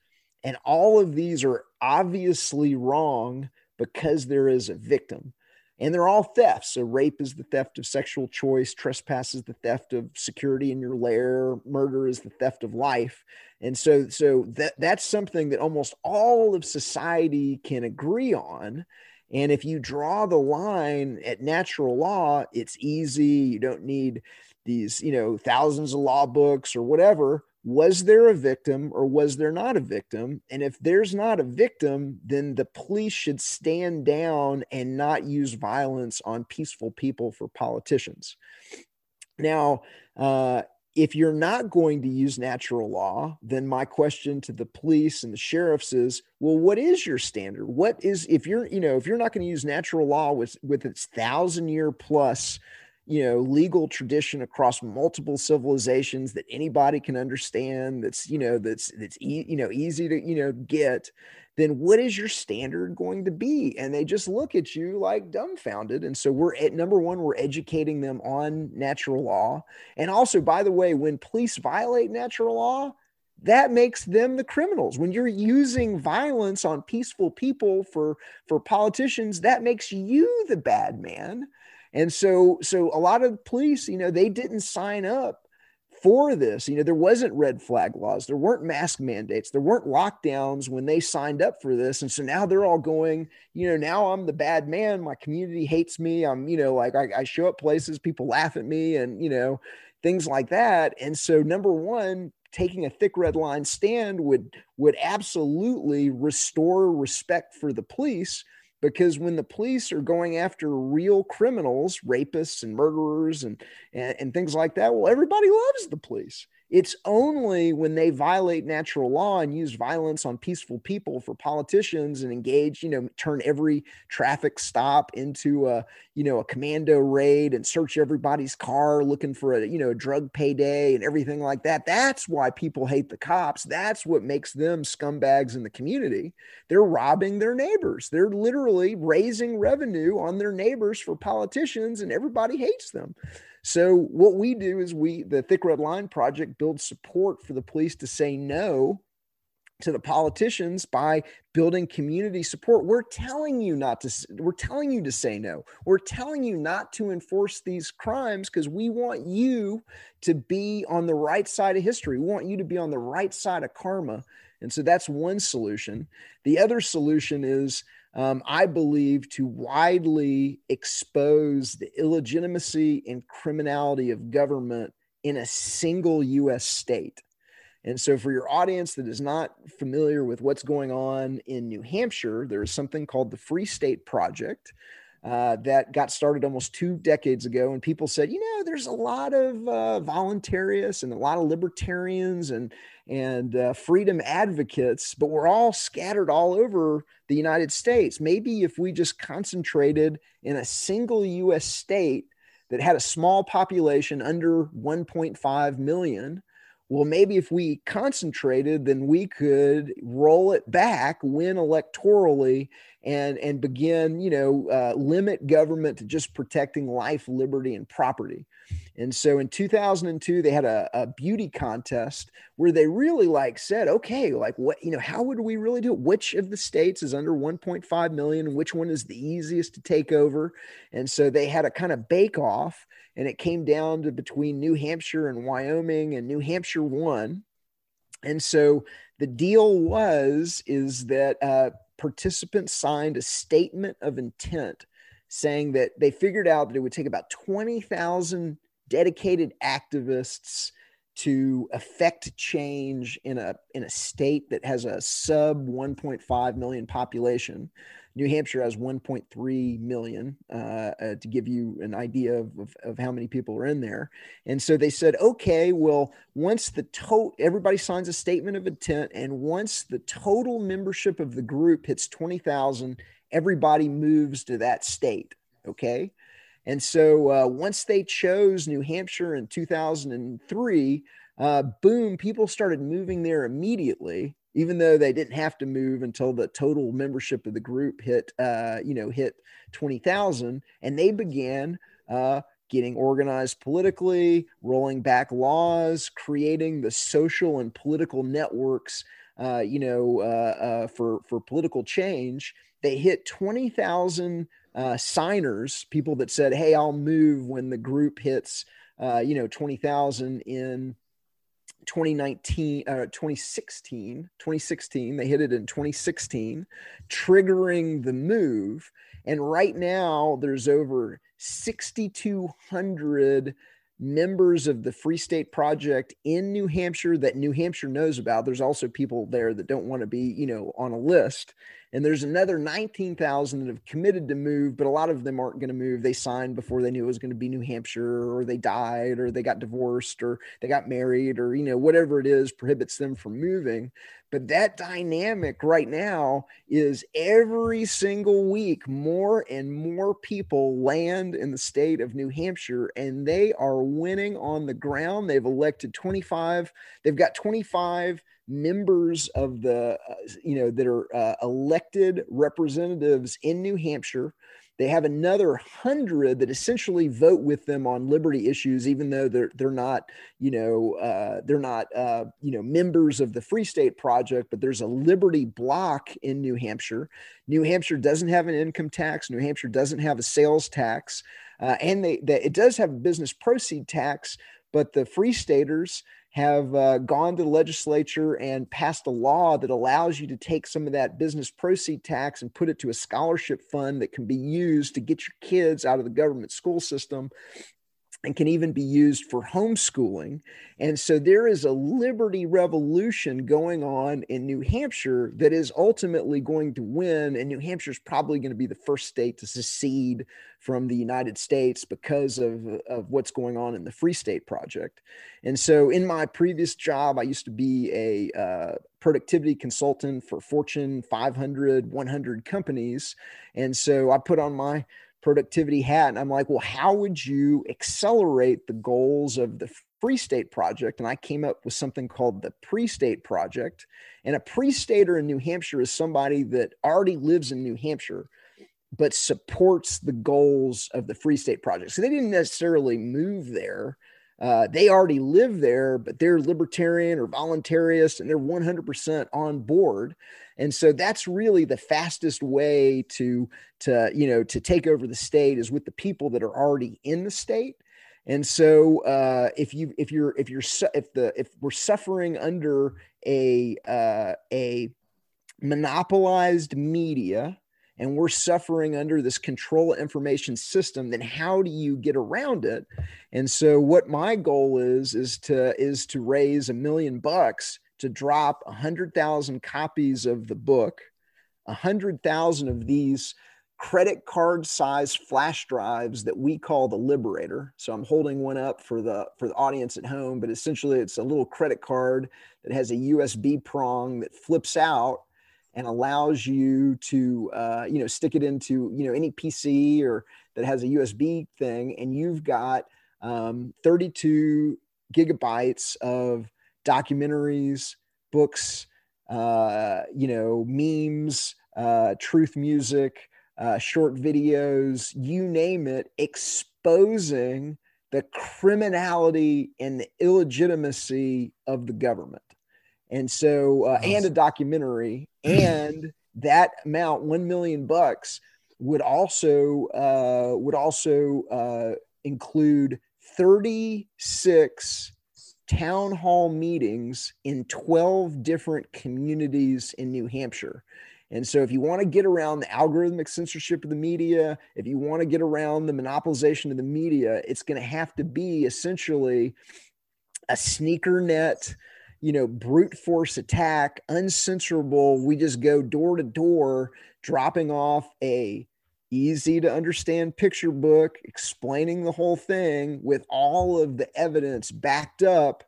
And all of these are obviously wrong because there is a victim and they're all thefts. So rape is the theft of sexual choice, trespass is the theft of security in your lair, murder is the theft of life. And so so that that's something that almost all of society can agree on. And if you draw the line at natural law, it's easy. You don't need these, you know, thousands of law books or whatever was there a victim or was there not a victim? And if there's not a victim, then the police should stand down and not use violence on peaceful people for politicians. Now, uh, if you're not going to use natural law, then my question to the police and the sheriffs is, well, what is your standard? What is if you're, you know, if you're not going to use natural law with with its thousand year plus you know legal tradition across multiple civilizations that anybody can understand that's you know that's that's e- you know easy to you know get then what is your standard going to be? And they just look at you like dumbfounded. And so we're at number one we're educating them on natural law. And also by the way when police violate natural law that makes them the criminals. When you're using violence on peaceful people for for politicians that makes you the bad man and so, so a lot of police, you know, they didn't sign up for this. You know, there wasn't red flag laws, there weren't mask mandates, there weren't lockdowns when they signed up for this. And so now they're all going, you know, now I'm the bad man. My community hates me. I'm, you know, like I, I show up places, people laugh at me, and you know, things like that. And so, number one, taking a thick red line stand would would absolutely restore respect for the police because when the police are going after real criminals, rapists and murderers and, and, and things like that, well, everybody loves the police. It's only when they violate natural law and use violence on peaceful people for politicians and engage, you know, turn every traffic stop into a, you know, a commando raid and search everybody's car looking for a, you know, a drug payday and everything like that. That's why people hate the cops. That's what makes them scumbags in the community. They're robbing their neighbors. They're literally raising revenue on their neighbors for politicians and everybody hates them. So what we do is we the Thick Red Line project builds support for the police to say no to the politicians by building community support. We're telling you not to we're telling you to say no. We're telling you not to enforce these crimes because we want you to be on the right side of history. We want you to be on the right side of karma. And so that's one solution. The other solution is um, I believe, to widely expose the illegitimacy and criminality of government in a single US state. And so, for your audience that is not familiar with what's going on in New Hampshire, there is something called the Free State Project. Uh, that got started almost two decades ago. And people said, you know, there's a lot of uh, voluntarists and a lot of libertarians and and uh, freedom advocates, but we're all scattered all over the United States. Maybe if we just concentrated in a single U.S. state that had a small population under 1.5 million, well, maybe if we concentrated, then we could roll it back, win electorally, and and begin you know uh, limit government to just protecting life liberty and property. And so in 2002 they had a, a beauty contest where they really like said okay like what you know how would we really do it? Which of the states is under 1.5 million? And which one is the easiest to take over? And so they had a kind of bake off and it came down to between new hampshire and wyoming and new hampshire won and so the deal was is that uh, participants signed a statement of intent saying that they figured out that it would take about 20,000 dedicated activists to affect change in a in a state that has a sub 1.5 million population New Hampshire has 1.3 million, uh, uh, to give you an idea of, of, of, how many people are in there. And so they said, okay, well, once the total, everybody signs a statement of intent, and once the total membership of the group hits 20,000, everybody moves to that state. Okay. And so uh, once they chose New Hampshire in 2003, uh, boom, people started moving there immediately even though they didn't have to move until the total membership of the group hit, uh, you know, hit 20,000. And they began uh, getting organized politically, rolling back laws, creating the social and political networks, uh, you know, uh, uh, for, for political change. They hit 20,000 uh, signers, people that said, hey, I'll move when the group hits, you know, 20,000 in 2019 uh, 2016 2016 they hit it in 2016 triggering the move and right now there's over 6200 members of the Free State Project in New Hampshire that New Hampshire knows about. There's also people there that don't want to be, you know, on a list. And there's another 19,000 that have committed to move, but a lot of them aren't going to move. They signed before they knew it was going to be New Hampshire, or they died, or they got divorced, or they got married, or, you know, whatever it is prohibits them from moving. But that dynamic right now is every single week, more and more people land in the state of New Hampshire and they are winning on the ground. They've elected 25, they've got 25 members of the, uh, you know, that are uh, elected representatives in New Hampshire. They have another hundred that essentially vote with them on liberty issues, even though they're they're not, you know, uh, they're not, uh, you know, members of the Free State Project. But there's a liberty block in New Hampshire. New Hampshire doesn't have an income tax. New Hampshire doesn't have a sales tax, uh, and they, they it does have a business proceed tax. But the Free Staters have uh, gone to the legislature and passed a law that allows you to take some of that business proceed tax and put it to a scholarship fund that can be used to get your kids out of the government school system and can even be used for homeschooling. And so there is a liberty revolution going on in New Hampshire that is ultimately going to win. And New Hampshire is probably going to be the first state to secede from the United States because of, of what's going on in the Free State Project. And so in my previous job, I used to be a uh, productivity consultant for Fortune 500, 100 companies. And so I put on my productivity hat. And I'm like, well, how would you accelerate the goals of the Free State Project? And I came up with something called the Pre State Project. And a pre stater in New Hampshire is somebody that already lives in New Hampshire but supports the goals of the Free State Project. So they didn't necessarily move there. Uh, they already live there, but they're libertarian or voluntarist and they're 100% on board. And so that's really the fastest way to to you know to take over the state is with the people that are already in the state. And so uh, if you if you're if you're if the if we're suffering under a uh, a monopolized media and we're suffering under this control information system then how do you get around it? And so what my goal is is to is to raise a million bucks to drop 100,000 copies of the book, 100,000 of these credit card size flash drives that we call the liberator. So i'm holding one up for the for the audience at home but essentially it's a little credit card that has a usb prong that flips out and allows you to uh, you know stick it into you know any pc or that has a usb thing and you've got um, 32 gigabytes of documentaries, books, uh, you know, memes, uh, truth music, uh, short videos, you name it, exposing the criminality and the illegitimacy of the government. And so, uh, and a documentary, and that amount, one million bucks, would also uh, would also uh, include 36 town hall meetings in 12 different communities in New Hampshire. And so, if you want to get around the algorithmic censorship of the media, if you want to get around the monopolization of the media, it's going to have to be essentially a sneaker net, you know, brute force attack, uncensorable. We just go door to door, dropping off a easy to understand picture book explaining the whole thing with all of the evidence backed up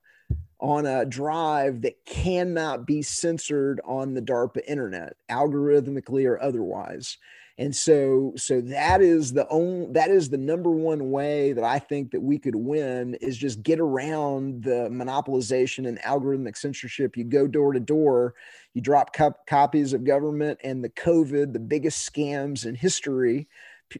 on a drive that cannot be censored on the DARPA internet, algorithmically or otherwise. And so, so that is the only that is the number one way that I think that we could win is just get around the monopolization and algorithmic censorship. You go door to door, you drop cop- copies of government and the COVID, the biggest scams in history.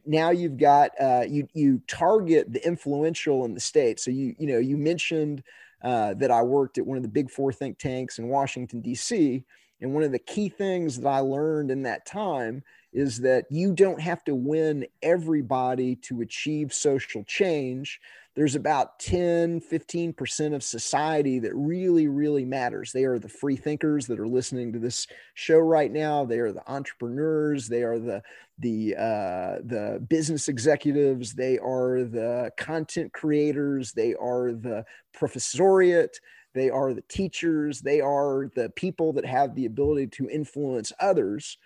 Now you've got uh, you you target the influential in the state. So you you know you mentioned uh, that I worked at one of the big four think tanks in Washington, D.C. And one of the key things that I learned in that time is that you don't have to win everybody to achieve social change. There's about 10, 15% of society that really, really matters. They are the free thinkers that are listening to this show right now. They are the entrepreneurs. They are the, the, uh, the business executives. They are the content creators. They are the professoriate. They are the teachers. They are the people that have the ability to influence others.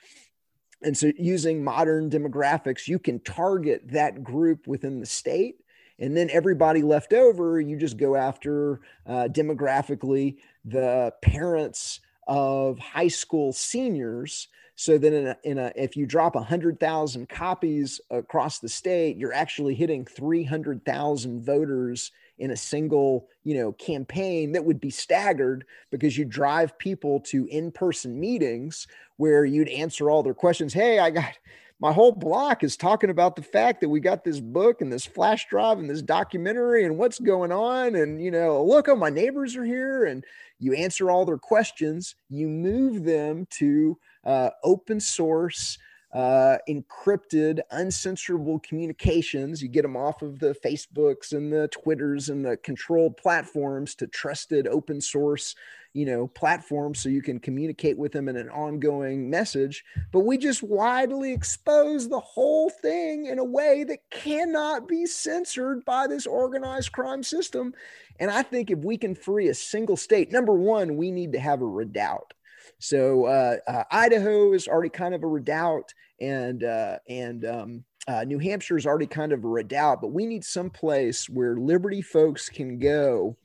And so, using modern demographics, you can target that group within the state. And then everybody left over, you just go after uh, demographically the parents of high school seniors. So then, in a, in a if you drop 100,000 copies across the state, you're actually hitting 300,000 voters in a single you know campaign that would be staggered because you drive people to in-person meetings where you'd answer all their questions. Hey i got my whole block is talking about the fact that we got this book and this flash drive and this documentary and what's going on. And you know look oh my neighbors are here. And you answer all their questions. You move them to uh, open source uh, encrypted, uncensorable communications. You get them off of the Facebooks and the Twitters and the controlled platforms to trusted open source, you know, platforms so you can communicate with them in an ongoing message. But we just widely expose the whole thing in a way that cannot be censored by this organized crime system. And I think if we can free a single state, number one, we need to have a redoubt so uh, uh, Idaho is already kind of a redoubt, and uh, and um, uh, New Hampshire is already kind of a redoubt. But we need some place where Liberty folks can go,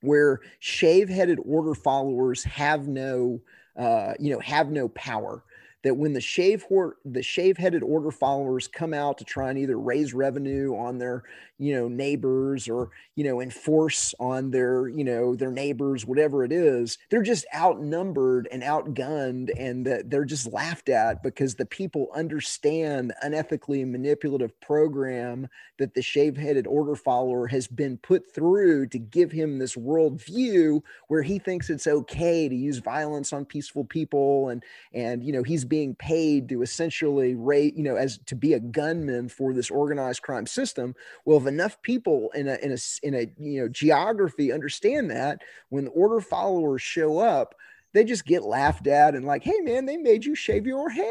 where shave-headed order followers have no, uh, you know, have no power that when the shave the shave headed order followers come out to try and either raise revenue on their you know neighbors or you know enforce on their you know their neighbors whatever it is they're just outnumbered and outgunned and that they're just laughed at because the people understand unethically manipulative program that the shave headed order follower has been put through to give him this worldview where he thinks it's okay to use violence on peaceful people and and you know he's being paid to essentially rate, you know, as to be a gunman for this organized crime system. Well, if enough people in a in a in a you know geography understand that, when the order followers show up, they just get laughed at and like, hey man, they made you shave your head.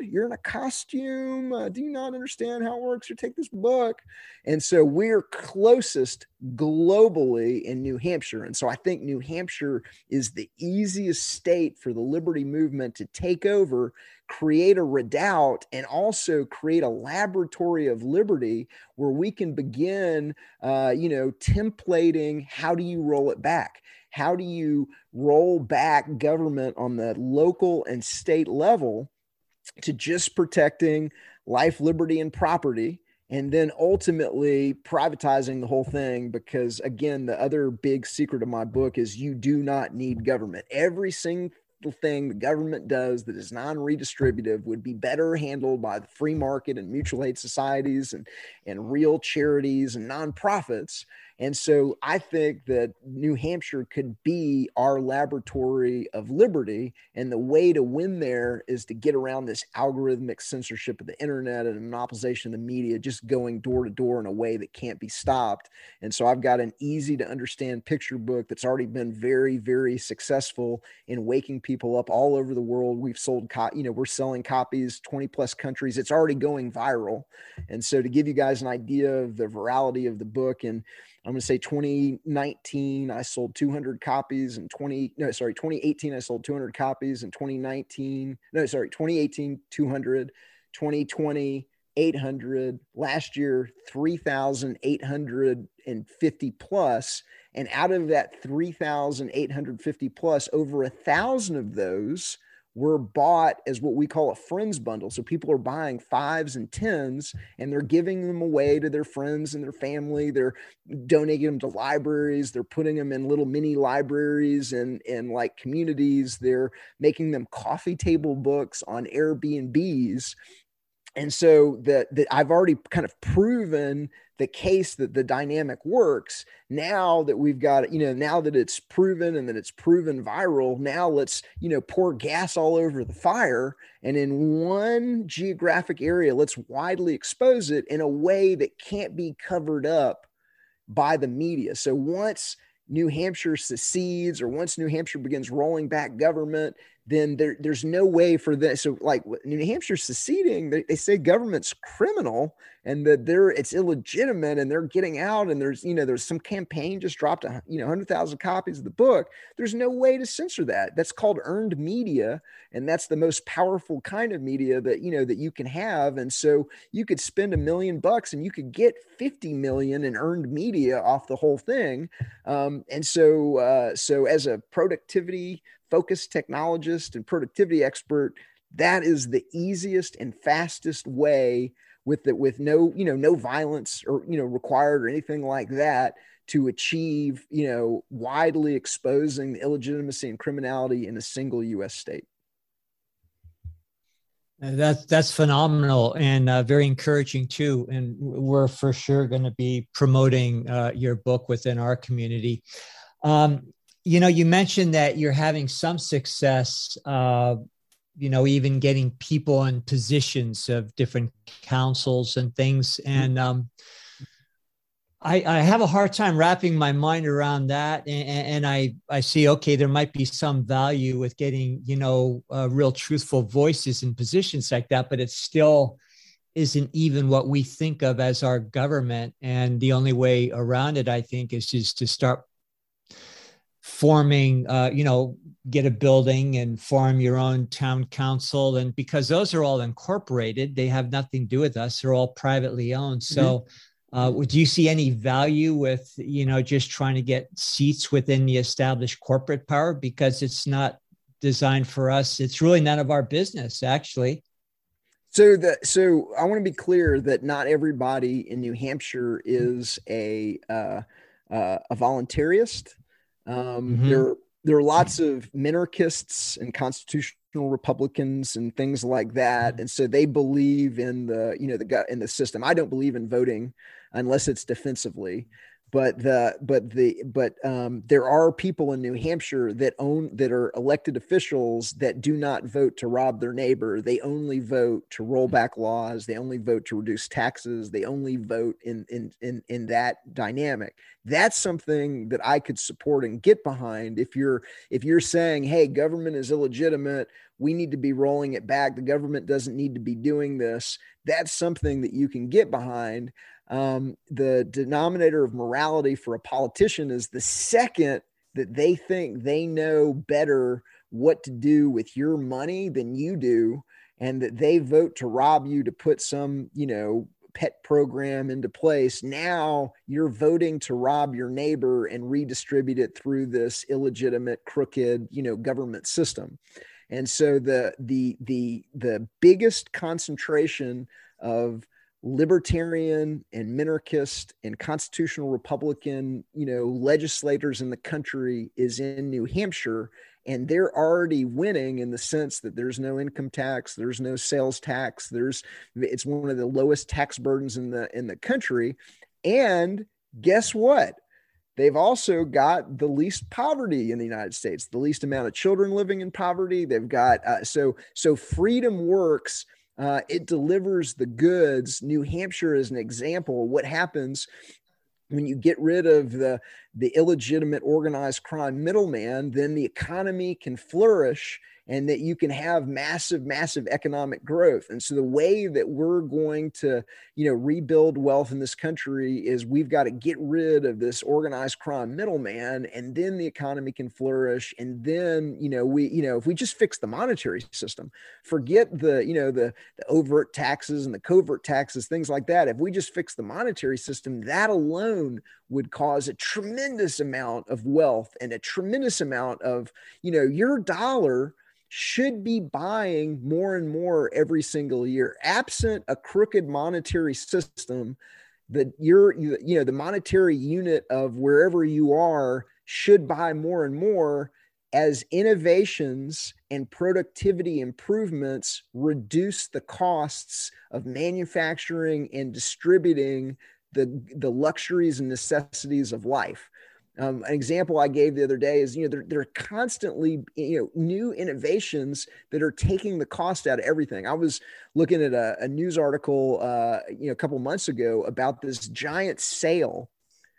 You're in a costume. Uh, do you not understand how it works? Or take this book. And so we're closest globally in New Hampshire. And so I think New Hampshire is the easiest state for the liberty movement to take over, create a redoubt, and also create a laboratory of liberty where we can begin, uh, you know, templating how do you roll it back? How do you roll back government on the local and state level to just protecting life, liberty, and property? and then ultimately privatizing the whole thing because again the other big secret of my book is you do not need government every single thing the government does that is non-redistributive would be better handled by the free market and mutual aid societies and, and real charities and nonprofits and so I think that New Hampshire could be our laboratory of liberty. And the way to win there is to get around this algorithmic censorship of the internet and monopolization of the media, just going door to door in a way that can't be stopped. And so I've got an easy to understand picture book that's already been very, very successful in waking people up all over the world. We've sold, co- you know, we're selling copies 20 plus countries. It's already going viral. And so to give you guys an idea of the virality of the book and I'm going to say 2019, I sold 200 copies and 20, no, sorry, 2018, I sold 200 copies and 2019, no, sorry, 2018, 200, 2020, 800, last year, 3,850 plus. And out of that 3,850 plus, over a thousand of those were bought as what we call a friends bundle. So people are buying fives and tens and they're giving them away to their friends and their family. They're donating them to libraries. They're putting them in little mini libraries and, and like communities. They're making them coffee table books on Airbnbs and so that I've already kind of proven the case that the dynamic works. Now that we've got you know now that it's proven and that it's proven viral, now let's you know pour gas all over the fire and in one geographic area let's widely expose it in a way that can't be covered up by the media. So once New Hampshire secedes or once New Hampshire begins rolling back government then there, there's no way for this. So, like New Hampshire seceding, they, they say government's criminal and that they're it's illegitimate and they're getting out. And there's you know there's some campaign just dropped a you know hundred thousand copies of the book. There's no way to censor that. That's called earned media, and that's the most powerful kind of media that you know that you can have. And so you could spend a million bucks and you could get 50 million in earned media off the whole thing. Um, and so uh, so as a productivity focused technologist and productivity expert, that is the easiest and fastest way with it with no you know no violence or you know required or anything like that to achieve you know widely exposing the illegitimacy and criminality in a single U.S. state. That's that's phenomenal and uh, very encouraging too. And we're for sure going to be promoting uh, your book within our community. Um, you know, you mentioned that you're having some success, uh, you know, even getting people in positions of different councils and things. And um, I, I, have a hard time wrapping my mind around that. And, and, I, I see, okay, there might be some value with getting, you know, uh, real truthful voices in positions like that, but it still isn't even what we think of as our government. And the only way around it, I think, is just to start forming uh, you know get a building and form your own town council. And because those are all incorporated they have nothing to do with us. They're all privately owned. So mm-hmm. uh, would you see any value with you know just trying to get seats within the established corporate power? Because it's not designed for us. It's really none of our business actually. So that so i want to be clear that not everybody in new hampshire is a uh, uh, a voluntarist um, mm-hmm. There, there are lots of minarchists and constitutional Republicans and things like that, and so they believe in the you know the in the system. I don't believe in voting unless it's defensively but the but the but um, there are people in New Hampshire that own that are elected officials that do not vote to rob their neighbor. They only vote to roll back laws. They only vote to reduce taxes. They only vote in in in in that dynamic. That's something that I could support and get behind. If you're if you're saying, hey, government is illegitimate, we need to be rolling it back. The government doesn't need to be doing this. That's something that you can get behind um, the denominator of morality for a politician is the second that they think they know better what to do with your money than you do and that they vote to rob you to put some you know pet program into place. Now you're voting to rob your neighbor and redistribute it through this illegitimate crooked you know government system. And so the the the the biggest concentration of libertarian and minarchist and constitutional republican you know legislators in the country is in new hampshire and they're already winning in the sense that there's no income tax there's no sales tax there's it's one of the lowest tax burdens in the in the country. And guess what? They've also got the least poverty in the united states the least amount of children living in poverty. They've got uh, so so freedom works uh, it delivers the goods. New Hampshire is an example. What happens when you get rid of the the illegitimate organized crime middleman, then the economy can flourish and that you can have massive, massive economic growth. And so the way that we're going to, you know, rebuild wealth in this country is we've got to get rid of this organized crime middleman, and then the economy can flourish. And then, you know, we, you know, if we just fix the monetary system, forget the, you know, the, the overt taxes and the covert taxes, things like that. If we just fix the monetary system, that alone would cause a tremendous amount of wealth and a tremendous amount of, you know, your dollar should be buying more and more every single year. Absent a crooked monetary system, that you're, you know, the monetary unit of wherever you are should buy more and more as innovations and productivity improvements reduce the costs of manufacturing and distributing the, the luxuries and necessities of life. Um, an example I gave the other day is, you know, there, there are constantly, you know, new innovations that are taking the cost out of everything. I was looking at a, a news article, uh, you know, a couple months ago about this giant sail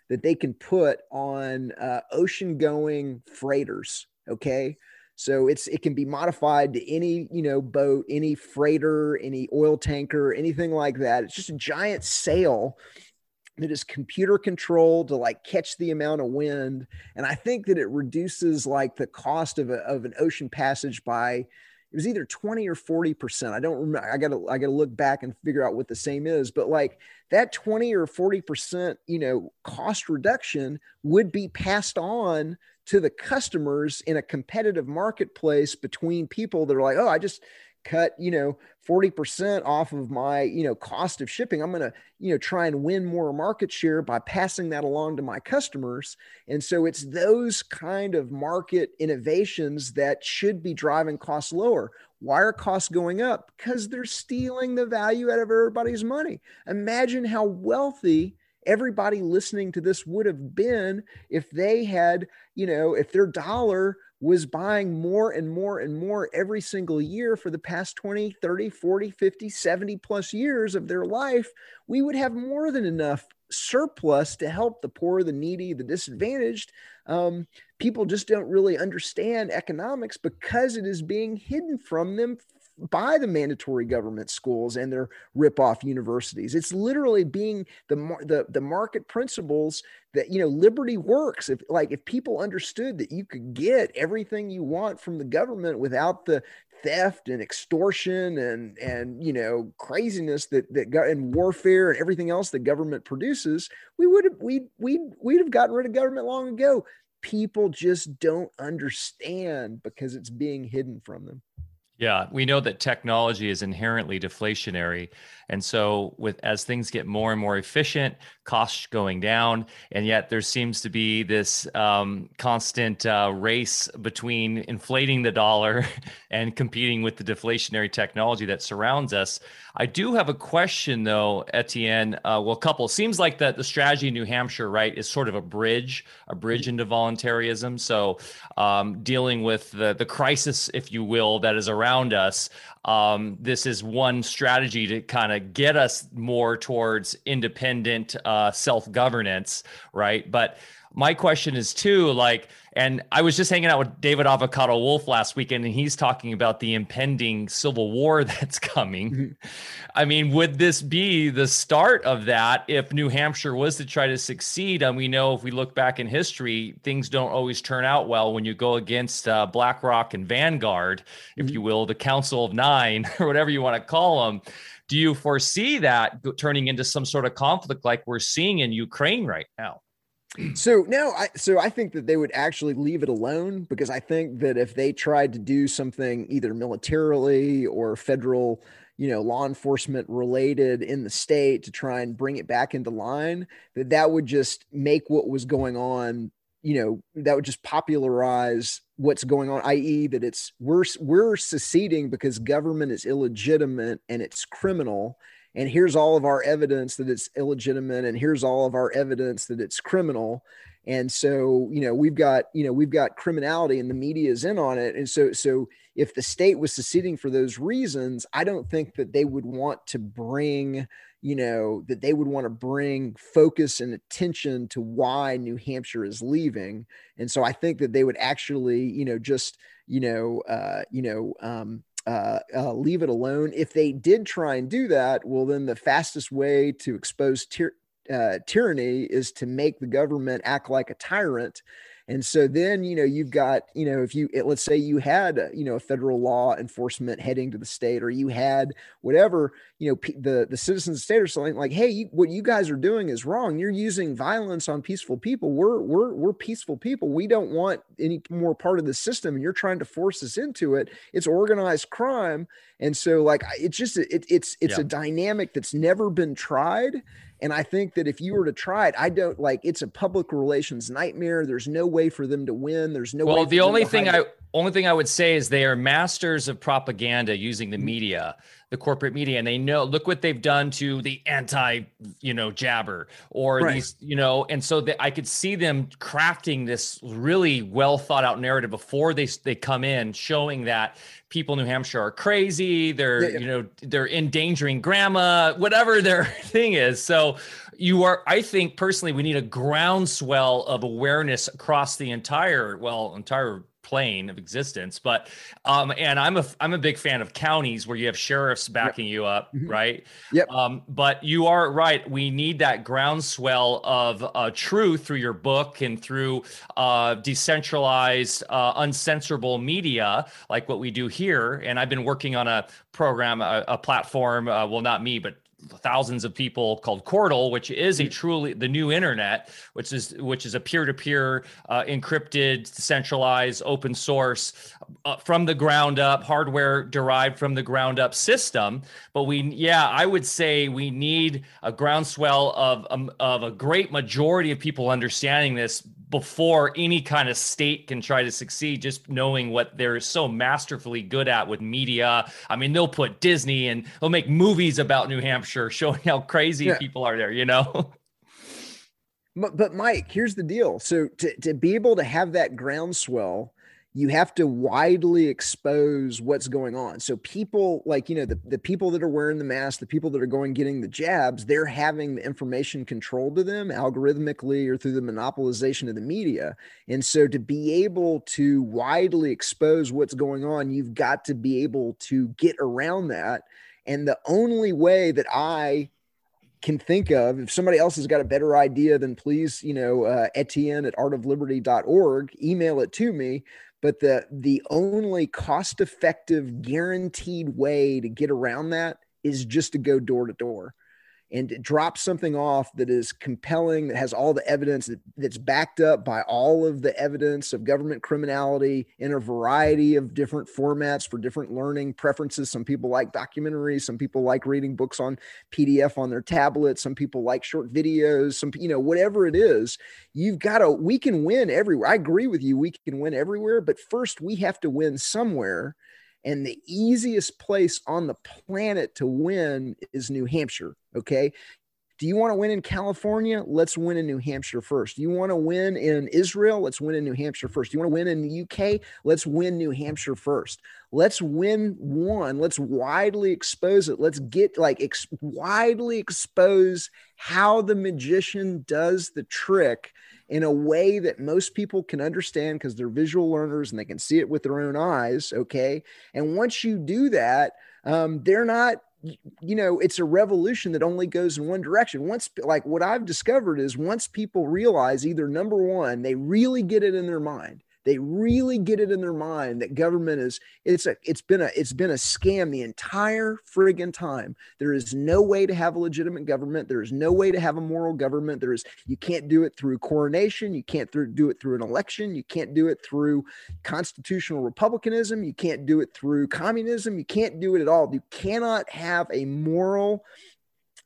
that they can put on uh, ocean going freighters. Okay. So it's it can be modified to any you know boat, any freighter, any oil tanker, anything like that. It's just a giant sail that is computer controlled to like catch the amount of wind and i think that it reduces like the cost of, a, of an ocean passage by it was either 20 or 40 percent. I don't remember i gotta i gotta look back and figure out what the same is but like that 20 or 40 percent you know cost reduction would be passed on to the customers in a competitive marketplace between people that are like oh i just cut you know 40% off of my you know cost of shipping i'm going to you know try and win more market share by passing that along to my customers. And so it's those kind of market innovations that should be driving costs lower. Why are costs going up? Because they're stealing the value out of everybody's money. Imagine how wealthy everybody listening to this would have been if they had you know if their dollar was buying more and more and more every single year for the past 20, 30, 40, 50, 70 plus years of their life, we would have more than enough surplus to help the poor, the needy, the disadvantaged. Um, people just don't really understand economics because it is being hidden from them by the mandatory government schools and their rip-off universities. It's literally being the the the market principles that you know liberty works. If like if people understood that you could get everything you want from the government without the theft and extortion and and you know craziness that that got and warfare and everything else that government produces, we would have we we we'd have gotten rid of government long ago. People just don't understand because it's being hidden from them. Yeah, we know that technology is inherently deflationary. And so with as things get more and more efficient, costs going down, and yet there seems to be this um, constant uh, race between inflating the dollar and competing with the deflationary technology that surrounds us. I do have a question though, Etienne. Uh, well, a couple. Seems like that the strategy in New Hampshire, right, is sort of a bridge, a bridge into voluntarism. So um, dealing with the the crisis, if you will, that is around us. Um, this is one strategy to kind of get us more towards independent uh, self governance, right? But my question is too like and i was just hanging out with david avocado wolfe last weekend and he's talking about the impending civil war that's coming mm-hmm. i mean would this be the start of that if new hampshire was to try to succeed and we know if we look back in history things don't always turn out well when you go against uh, blackrock and vanguard if mm-hmm. you will the council of nine or whatever you want to call them do you foresee that turning into some sort of conflict like we're seeing in ukraine right now so no, I so I think that they would actually leave it alone because I think that if they tried to do something either militarily or federal, you know, law enforcement related in the state to try and bring it back into line, that that would just make what was going on you know that would just popularize what's going on i.e that it's we're we're seceding because government is illegitimate and it's criminal and here's all of our evidence that it's illegitimate and here's all of our evidence that it's criminal. And so you know we've got you know we've got criminality and the media is in on it. And so so if the state was seceding for those reasons i don't think that they would want to bring you know that they would want to bring focus and attention to why new hampshire is leaving. And so i think that they would actually you know just you know uh you know um uh, uh, leave it alone. If they did try and do that, well, then the fastest way to expose tyr- uh, tyranny is to make the government act like a tyrant and so then, you know, you've got, you know, if you, let's say you had, uh, you know, a federal law enforcement heading to the state, or you had whatever, you know, the, the citizens of the state are saying like, Hey, you, what you guys are doing is wrong. You're using violence on peaceful people. We're, we're, we're peaceful people. We don't want any more part of the system. And you're trying to force us into it. It's organized crime. And so like, it's just, it, it's, it's yeah. a dynamic that's never been tried. And I think that if you were to try it, I don't like it's a public relations nightmare. There's no way for them to win. There's no well, the only thing I only thing I would say is they are masters of propaganda using the mm-hmm. media the corporate media and they know look what they've done to the anti you know jabber or right. these you know and so that i could see them crafting this really well thought out narrative before they they come in showing that people in new hampshire are crazy they're yeah, yeah. you know they're endangering grandma whatever their thing is so you are i think personally we need a groundswell of awareness across the entire well entire plane of existence. But um, and I'm a I'm a big fan of counties where you have sheriffs backing yep. you up, mm-hmm. right? Yep. Um, but you are right. We need that groundswell of uh, truth through your book and through uh, decentralized, uh, uncensorable media, like what we do here. And I've been working on a program, a, a platform. Uh, well, not me, but thousands of people called Cordal, which is a mm. truly the new internet, which is which is a peer-to-peer uh, encrypted, centralized, open source uh, from the ground up, hardware derived from the ground up system. But we, yeah, I would say we need a groundswell of um, of a great majority of people understanding this before any kind of state can try to succeed just knowing what they're so masterfully good at with media. I mean they'll put disney and they'll make movies about new hampshire showing how crazy yeah. people are there you know? But, but mike here's the deal. So to, to be able to have that groundswell you have to widely expose what's going on. So people like, you know, the, the people that are wearing the mask, the people that are going getting the jabs, they're having the information controlled to them algorithmically or through the monopolization of the media. And so to be able to widely expose what's going on, you've got to be able to get around that. And the only way that I can think of if somebody else has got a better idea then please you know uh, etienne at artofliberty.org email it to me but the the only cost effective guaranteed way to get around that is just to go door to door and drop something off that is compelling, that has all the evidence that, that's backed up by all of the evidence of government criminality in a variety of different formats for different learning preferences. Some people like documentaries, some people like reading books on PDF on their tablet, some people like short videos, some, you know, whatever it is, you've got to, we can win everywhere. I agree with you, we can win everywhere, but first we have to win somewhere. And the easiest place on the planet to win is New Hampshire. Okay. Do you want to win in California? Let's win in New Hampshire first. Do you want to win in Israel? Let's win in New Hampshire first. Do you want to win in the UK? Let's win New Hampshire first. Let's win one. Let's widely expose it. Let's get like ex- widely expose how the magician does the trick in a way that most people can understand because they're visual learners and they can see it with their own eyes. Okay. And once you do that, um, they're not you know it's a revolution that only goes in one direction once like what i've discovered is once people realize either number one they really get it in their mind they really get it in their mind that government is it's a it's been a it's been a scam the entire friggin' time. There is no way to have a legitimate government. There is no way to have a moral government. There is you can't do it through coronation. You can't do it through an election. You can't do it through constitutional republicanism. You can't do it through communism. You can't do it at all. You cannot have a moral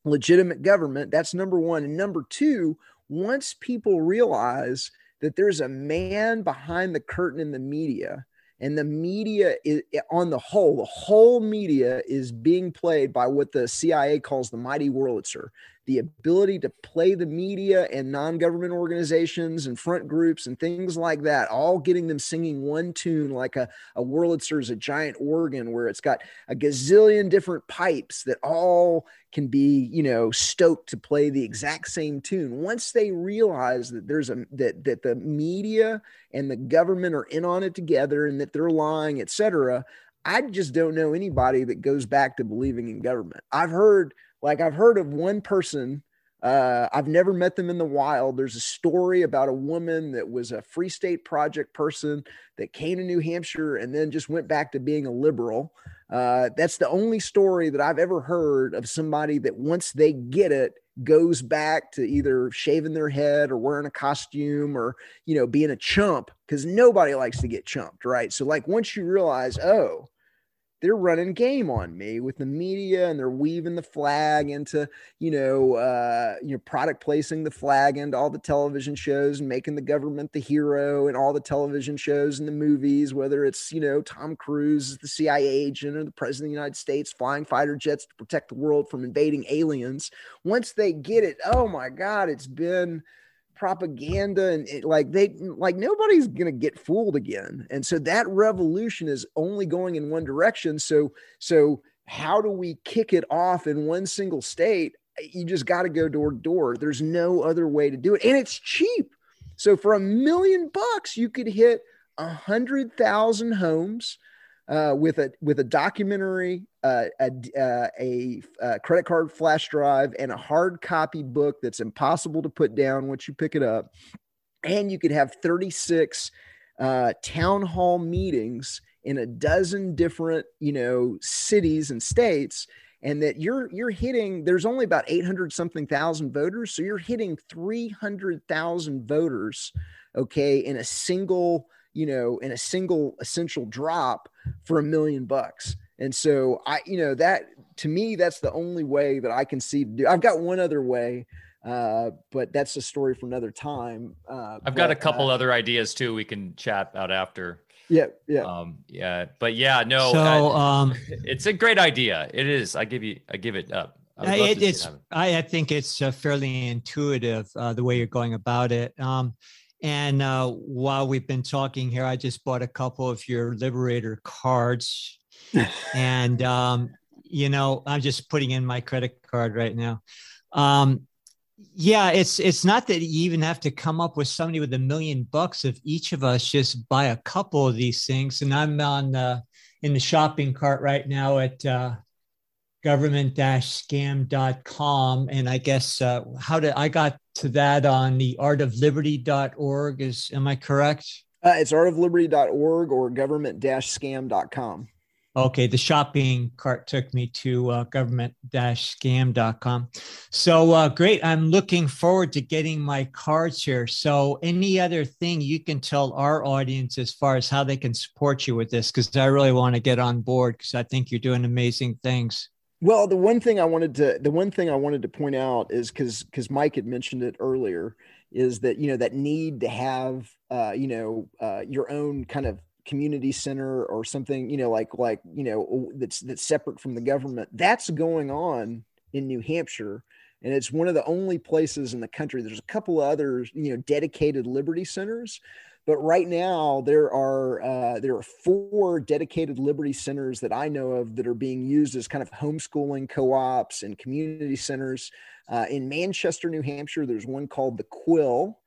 legitimate government. That's number one. And number two, once people realize that there's a man behind the curtain in the media and the media is eh, on the whole the whole media is being played by what the cia calls the mighty wurlitzer the ability to play the media and non-government organizations and front groups and things like that all getting them singing one tune like a, a wurlitzer is a giant organ where it's got a gazillion different pipes that all can be you know stoked to play the exact same tune. Once they realize that there's a that that the media and the government are in on it together and that they're lying etc i just don't know anybody that goes back to believing in government. I've heard like I've heard of one person, uh, I've never met them in the wild. There's a story about a woman that was a Free State Project person that came to New Hampshire and then just went back to being a liberal. Uh, that's the only story that I've ever heard of somebody that once they get it goes back to either shaving their head or wearing a costume or you know being a chump because nobody likes to get chumped right so like once you realize oh they're running game on me with the media and they're weaving the flag into you know uh, you know product placing the flag into all the television shows and making the government the hero in all the television shows and the movies whether it's you know tom cruise the cia agent or the president of the united states flying fighter jets to protect the world from invading aliens. Once they get it oh my god it's been propaganda and it, like they like nobody's to get fooled again. And so that revolution is only going in one direction. So so how do we kick it off in one single state? You just got to go door to door. There's no other way to do it. And it's cheap. So for a million bucks you could hit a hundred thousand homes uh, with a with a documentary, uh, a, uh, a, a, uh, credit card flash drive, and a hard copy book that's impossible to put down once you pick it up. And you could have 36 uh, town hall meetings in a dozen different, you know, cities and states and that you're you're hitting there's only about 800 something thousand voters so you're hitting 300,000 voters okay in a single you know, in a single essential drop for a million bucks. And so I, you know, that to me, that's the only way that I can see to do. I've got one other way, uh, but that's a story for another time. Uh, I've but, got a couple uh, other ideas too. We can chat about after. Yeah, yeah, Um, yeah, but yeah, no, so I- um, it's a great idea. It is. I give you, I give it up. I would love it, to see it it's. I, I think it's uh, fairly intuitive uh, the way you're going about it. Um, and uh, while we've been talking here, I just bought a couple of your Liberator cards, and um, you know I'm just putting in my credit card right now. Um, yeah, it's it's not that you even have to come up with somebody with a million bucks. If each of us just buy a couple of these things, and I'm on the in the shopping cart right now at uh, government-scam.com and i guess uh, how did i got to that on the artofliberty.org is am i correct? Uh, it's artofliberty.org or government-scam.com. okay the shopping cart took me to uh, government-scam.com so uh, great. I'm looking forward to getting my cards here. So any other thing you can tell our audience as far as how they can support you with this? Because i really want to get on board because i think you're doing amazing things Well, the one thing I wanted to the one thing I wanted to point out is because because Mike had mentioned it earlier is that you know that need to have uh, you know uh, your own kind of community center or something you know like like you know that's that's separate from the government that's going on in New Hampshire. And it's one of the only places in the country there's a couple of other you know dedicated liberty centers but right now there are uh, there are four dedicated liberty centers that I know of that are being used as kind of homeschooling co-ops and community centers. Uh, in Manchester, New Hampshire, there's one called the Quill.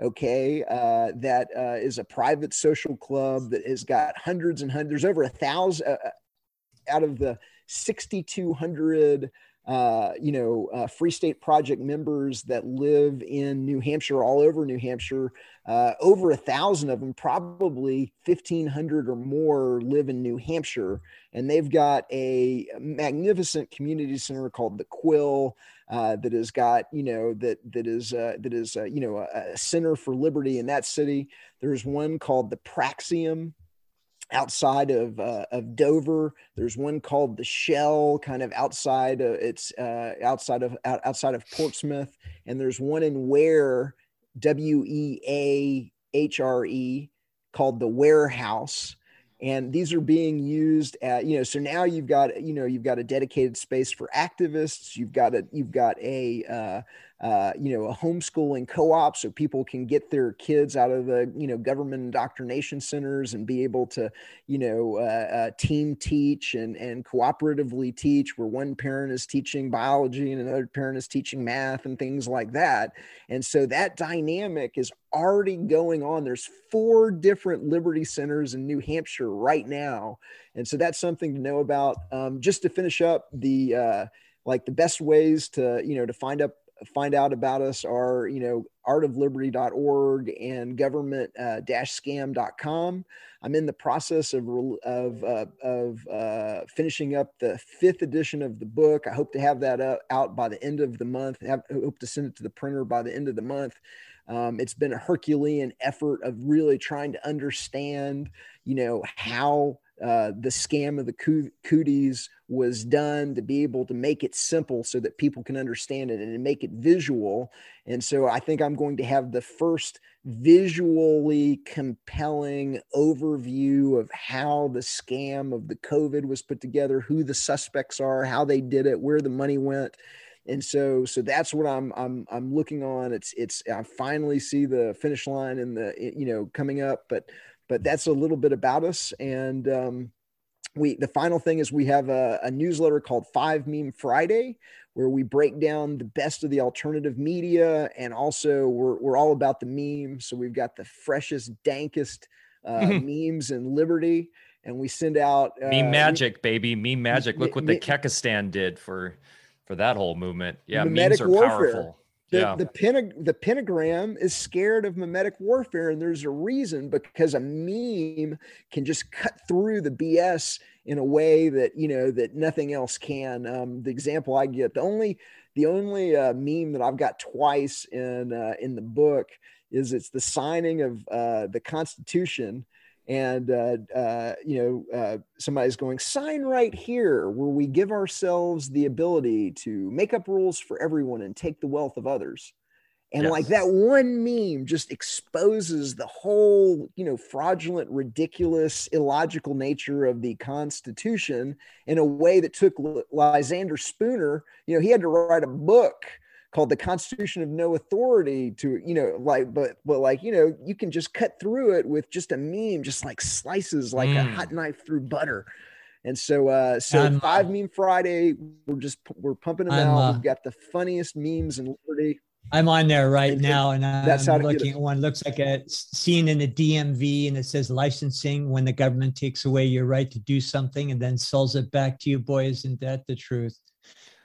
Okay, uh, that uh, is a private social club that has got hundreds and hundreds. There's over a thousand uh, out of the 6,200 uh, you know, uh, Free State Project members that live in New Hampshire, all over New Hampshire. Uh, over a thousand of them, probably 1,500 or more, live in New Hampshire. And they've got a magnificent community center called the Quill. Uh, that has got you know that that is uh, that is you know a, a center for liberty in that city. There's one called the Praxium outside of uh, of Dover. There's one called the Shell, kind of outside. Of, it's uh, outside of out, outside of Portsmouth, and there's one in Weare W E A H R E, called the Warehouse and these are being used at you know so now you've got you know you've got a dedicated space for activists you've got a you've got a uh, uh, you know, a homeschooling co-op so people can get their kids out of the, you know, government indoctrination centers and be able to, you know, uh, uh, team teach and, and cooperatively teach where one parent is teaching biology and another parent is teaching math and things like that. And so that dynamic is already going on. There's four different Liberty Centers in New Hampshire right now. And so that's something to know about. Um, just to finish up the, uh, like the best ways to, you know, to find up find out about us are, you know, artofliberty.org and government-scam.com. I'm in the process of, of, uh, of uh, finishing up the fifth edition of the book. I hope to have that uh, out by the end of the month. I hope to send it to the printer by the end of the month. Um, it's been a Herculean effort of really trying to understand, you know, how uh, the scam of the cooties was done to be able to make it simple so that people can understand it and make it visual. And so I think I'm going to have the first visually compelling overview of how the scam of the COVID was put together, who the suspects are, how they did it, where the money went. And so, so that's what I'm, I'm, I'm looking on. It's, it's, I finally see the finish line and the, you know, coming up, but but that's a little bit about us. And um, we the final thing is we have a, a, newsletter called Five Meme Friday, where we break down the best of the alternative media, and also we're we're all about the meme. So we've got the freshest, dankest uh, mm-hmm. memes and Liberty, and we send out uh, meme magic, baby, meme magic. Look what the Kekistan did for for that whole movement. Yeah, memes are warfare. powerful. The, yeah. the, pentag- the pentagram is scared of memetic warfare, and there's a reason because a meme can just cut through the BS in a way that you know that nothing else can. Um, the example I get, the only the only uh, meme that I've got twice in uh, in the book is it's the signing of uh, the Constitution and uh, uh, you know uh, somebody's going sign right here where we give ourselves the ability to make up rules for everyone and take the wealth of others and yes. like that one meme just exposes the whole you know fraudulent ridiculous illogical nature of the constitution in a way that took lysander spooner you know he had to write a book called the Constitution of No Authority to, you know, like, but, but like, you know, you can just cut through it with just a meme, just like slices like mm. a hot knife through butter. And so, uh, so I'm, five meme Friday, we're just, we're pumping them I'm, out. Uh, We've got the funniest memes in Liberty. I'm on there right and now, and I'm that's how looking at one. Looks like a scene in the DMV, and it says licensing when the government takes away your right to do something and then sells it back to you. Boy, isn't that the truth?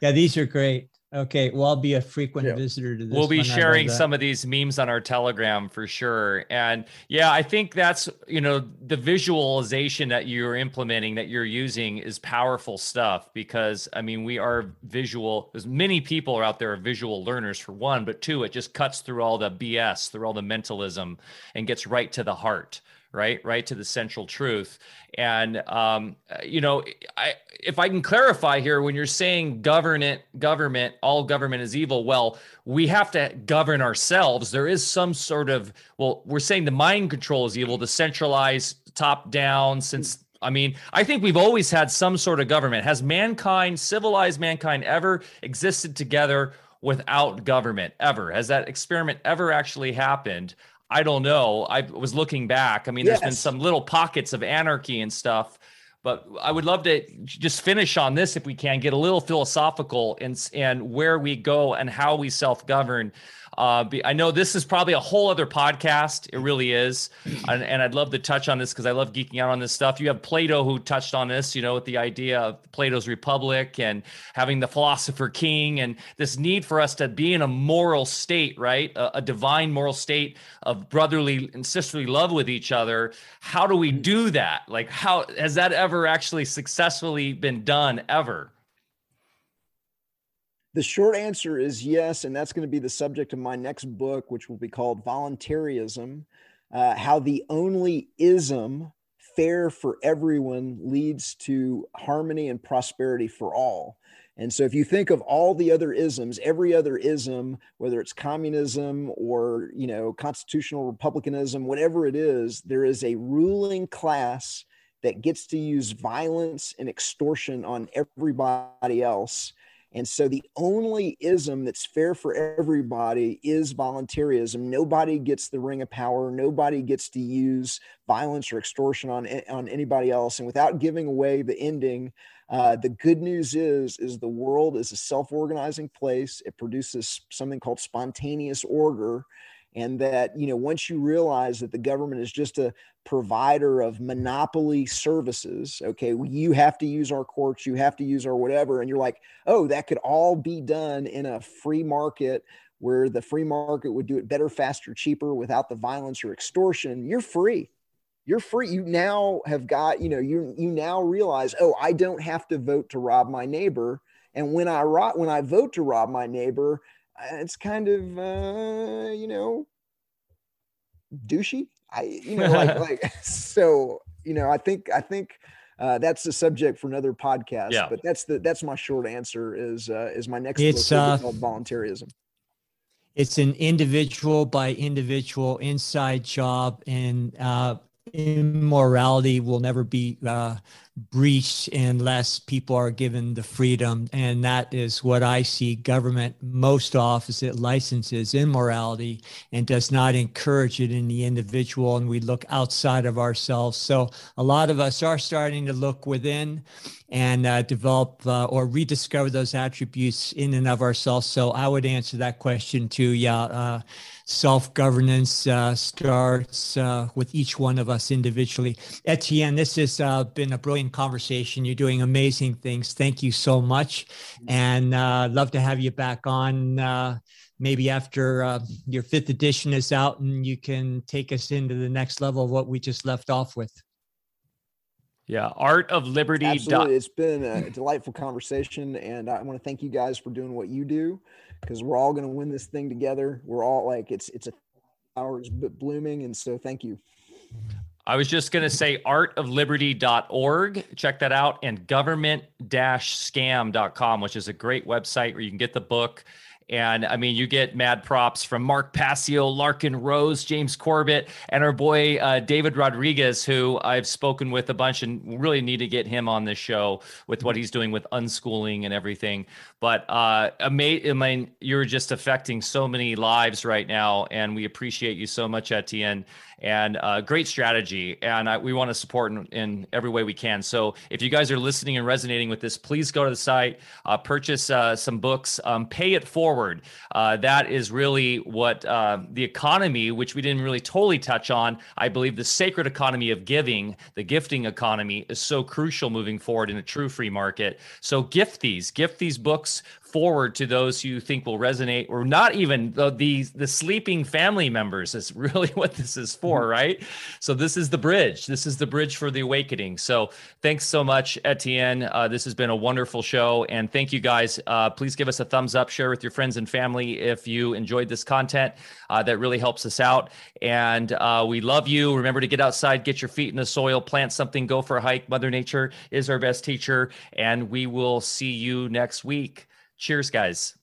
Yeah, these are great. Okay, well, I'll be a frequent yeah. visitor to this. We'll be sharing some of these memes on our Telegram for sure. And yeah, I think that's, you know, the visualization that you're implementing, that you're using is powerful stuff because, I mean, we are visual. There's many people are out there are visual learners for one, but two, it just cuts through all the BS, through all the mentalism and gets right to the heart right right to the central truth and um, you know I, if i can clarify here when you're saying government government all government is evil well we have to govern ourselves there is some sort of well we're saying the mind control is evil the centralized top down since I mean, I think we've always had some sort of government. Has mankind, civilized mankind, ever existed together without government? Ever? Has that experiment ever actually happened? I don't know. I was looking back. I mean, yes. there's been some little pockets of anarchy and stuff, but I would love to just finish on this if we can, get a little philosophical and and where we go and how we self govern. Uh, I know this is probably a whole other podcast. It really is. And, and I'd love to touch on this because I love geeking out on this stuff. You have Plato who touched on this, you know, with the idea of Plato's Republic and having the philosopher king and this need for us to be in a moral state, right? A, a divine moral state of brotherly and sisterly love with each other. How do we do that? Like, how has that ever actually successfully been done ever? The short answer is yes, and that's going to be the subject of my next book, which will be called Voluntarism uh, How the Only Ism fair for everyone leads to harmony and prosperity for all. And so if you think of all the other isms, every other ism, whether it's communism or, you know, constitutional republicanism, whatever it is, there is a ruling class that gets to use violence and extortion on everybody else. And so the only ism that's fair for everybody is voluntarism. Nobody gets the ring of power. Nobody gets to use violence or extortion on, on anybody else. And without giving away the ending, uh, the good news is, is the world is a self-organizing place. It produces something called spontaneous order and that you know once you realize that the government is just a provider of monopoly services okay you have to use our courts you have to use our whatever and you're like oh that could all be done in a free market where the free market would do it better faster cheaper without the violence or extortion you're free. You're free. You now have got you know you you now realize oh i don't have to vote to rob my neighbor and when i rob when i vote to rob my neighbor it's kind of uh, you know douchey. I you know like like so you know I think I think uh, that's the subject for another podcast. Yeah. But that's the that's my short answer is uh, is my next it's, book uh, called voluntarism. It's an individual by individual inside job, and uh, immorality will never be uh, breached unless people are given the freedom. And that is what I see government most often it licenses immorality and does not encourage it in the individual. And we look outside of ourselves. So a lot of us are starting to look within and uh, develop uh, or rediscover those attributes in and of ourselves. So I would answer that question too. Yeah uh, self governance uh, starts uh, with each one of us individually. Etienne, this has uh, been a brilliant conversation. You're doing amazing things. Thank you so much. And uh, love to have you back on uh, maybe after uh, your fifth edition is out and you can take us into the next level of what we just left off with. Yeah, Art of Liberty. Absolutely. It's been a delightful conversation. And I want to thank you guys for doing what you do because we're all going to win this thing together. We're all like, it's, it's a hours blooming. And so thank you. I was just going to say artofliberty.org. Check that out. And government scam.com, which is a great website where you can get the book and I mean, you get mad props from Mark Passio, Larken Rose, James Corbett, and our boy uh, David Rodriguez, who I've spoken with a bunch and really need to get him on this show with what he's doing with unschooling and everything. But uh, I mean, you're just affecting so many lives right now, and we appreciate you so much, Etienne and uh, great strategy. And I, we want to support in, in, every way we can. So if you guys are listening and resonating with this, please go to the site, uh, purchase uh, some books, um, pay it forward. Uh, that is really what uh, the economy, which we didn't really totally touch on. I believe the sacred economy of giving, the gifting economy, is so crucial moving forward in a true free market. So gift these, gift these books forward to those you think will resonate or not even the, the the sleeping family members is really what this is for mm-hmm. right? So this is the bridge. This is the bridge for the awakening. So thanks so much etienne. Uh, this has been a wonderful show and thank you guys. Uh, please give us a thumbs up share with your friends and family if you enjoyed this content uh, that really helps us out. And uh, we love you. Remember to get outside get your feet in the soil plant something go for a hike. Mother nature is our best teacher and we will see you next week Cheers, guys.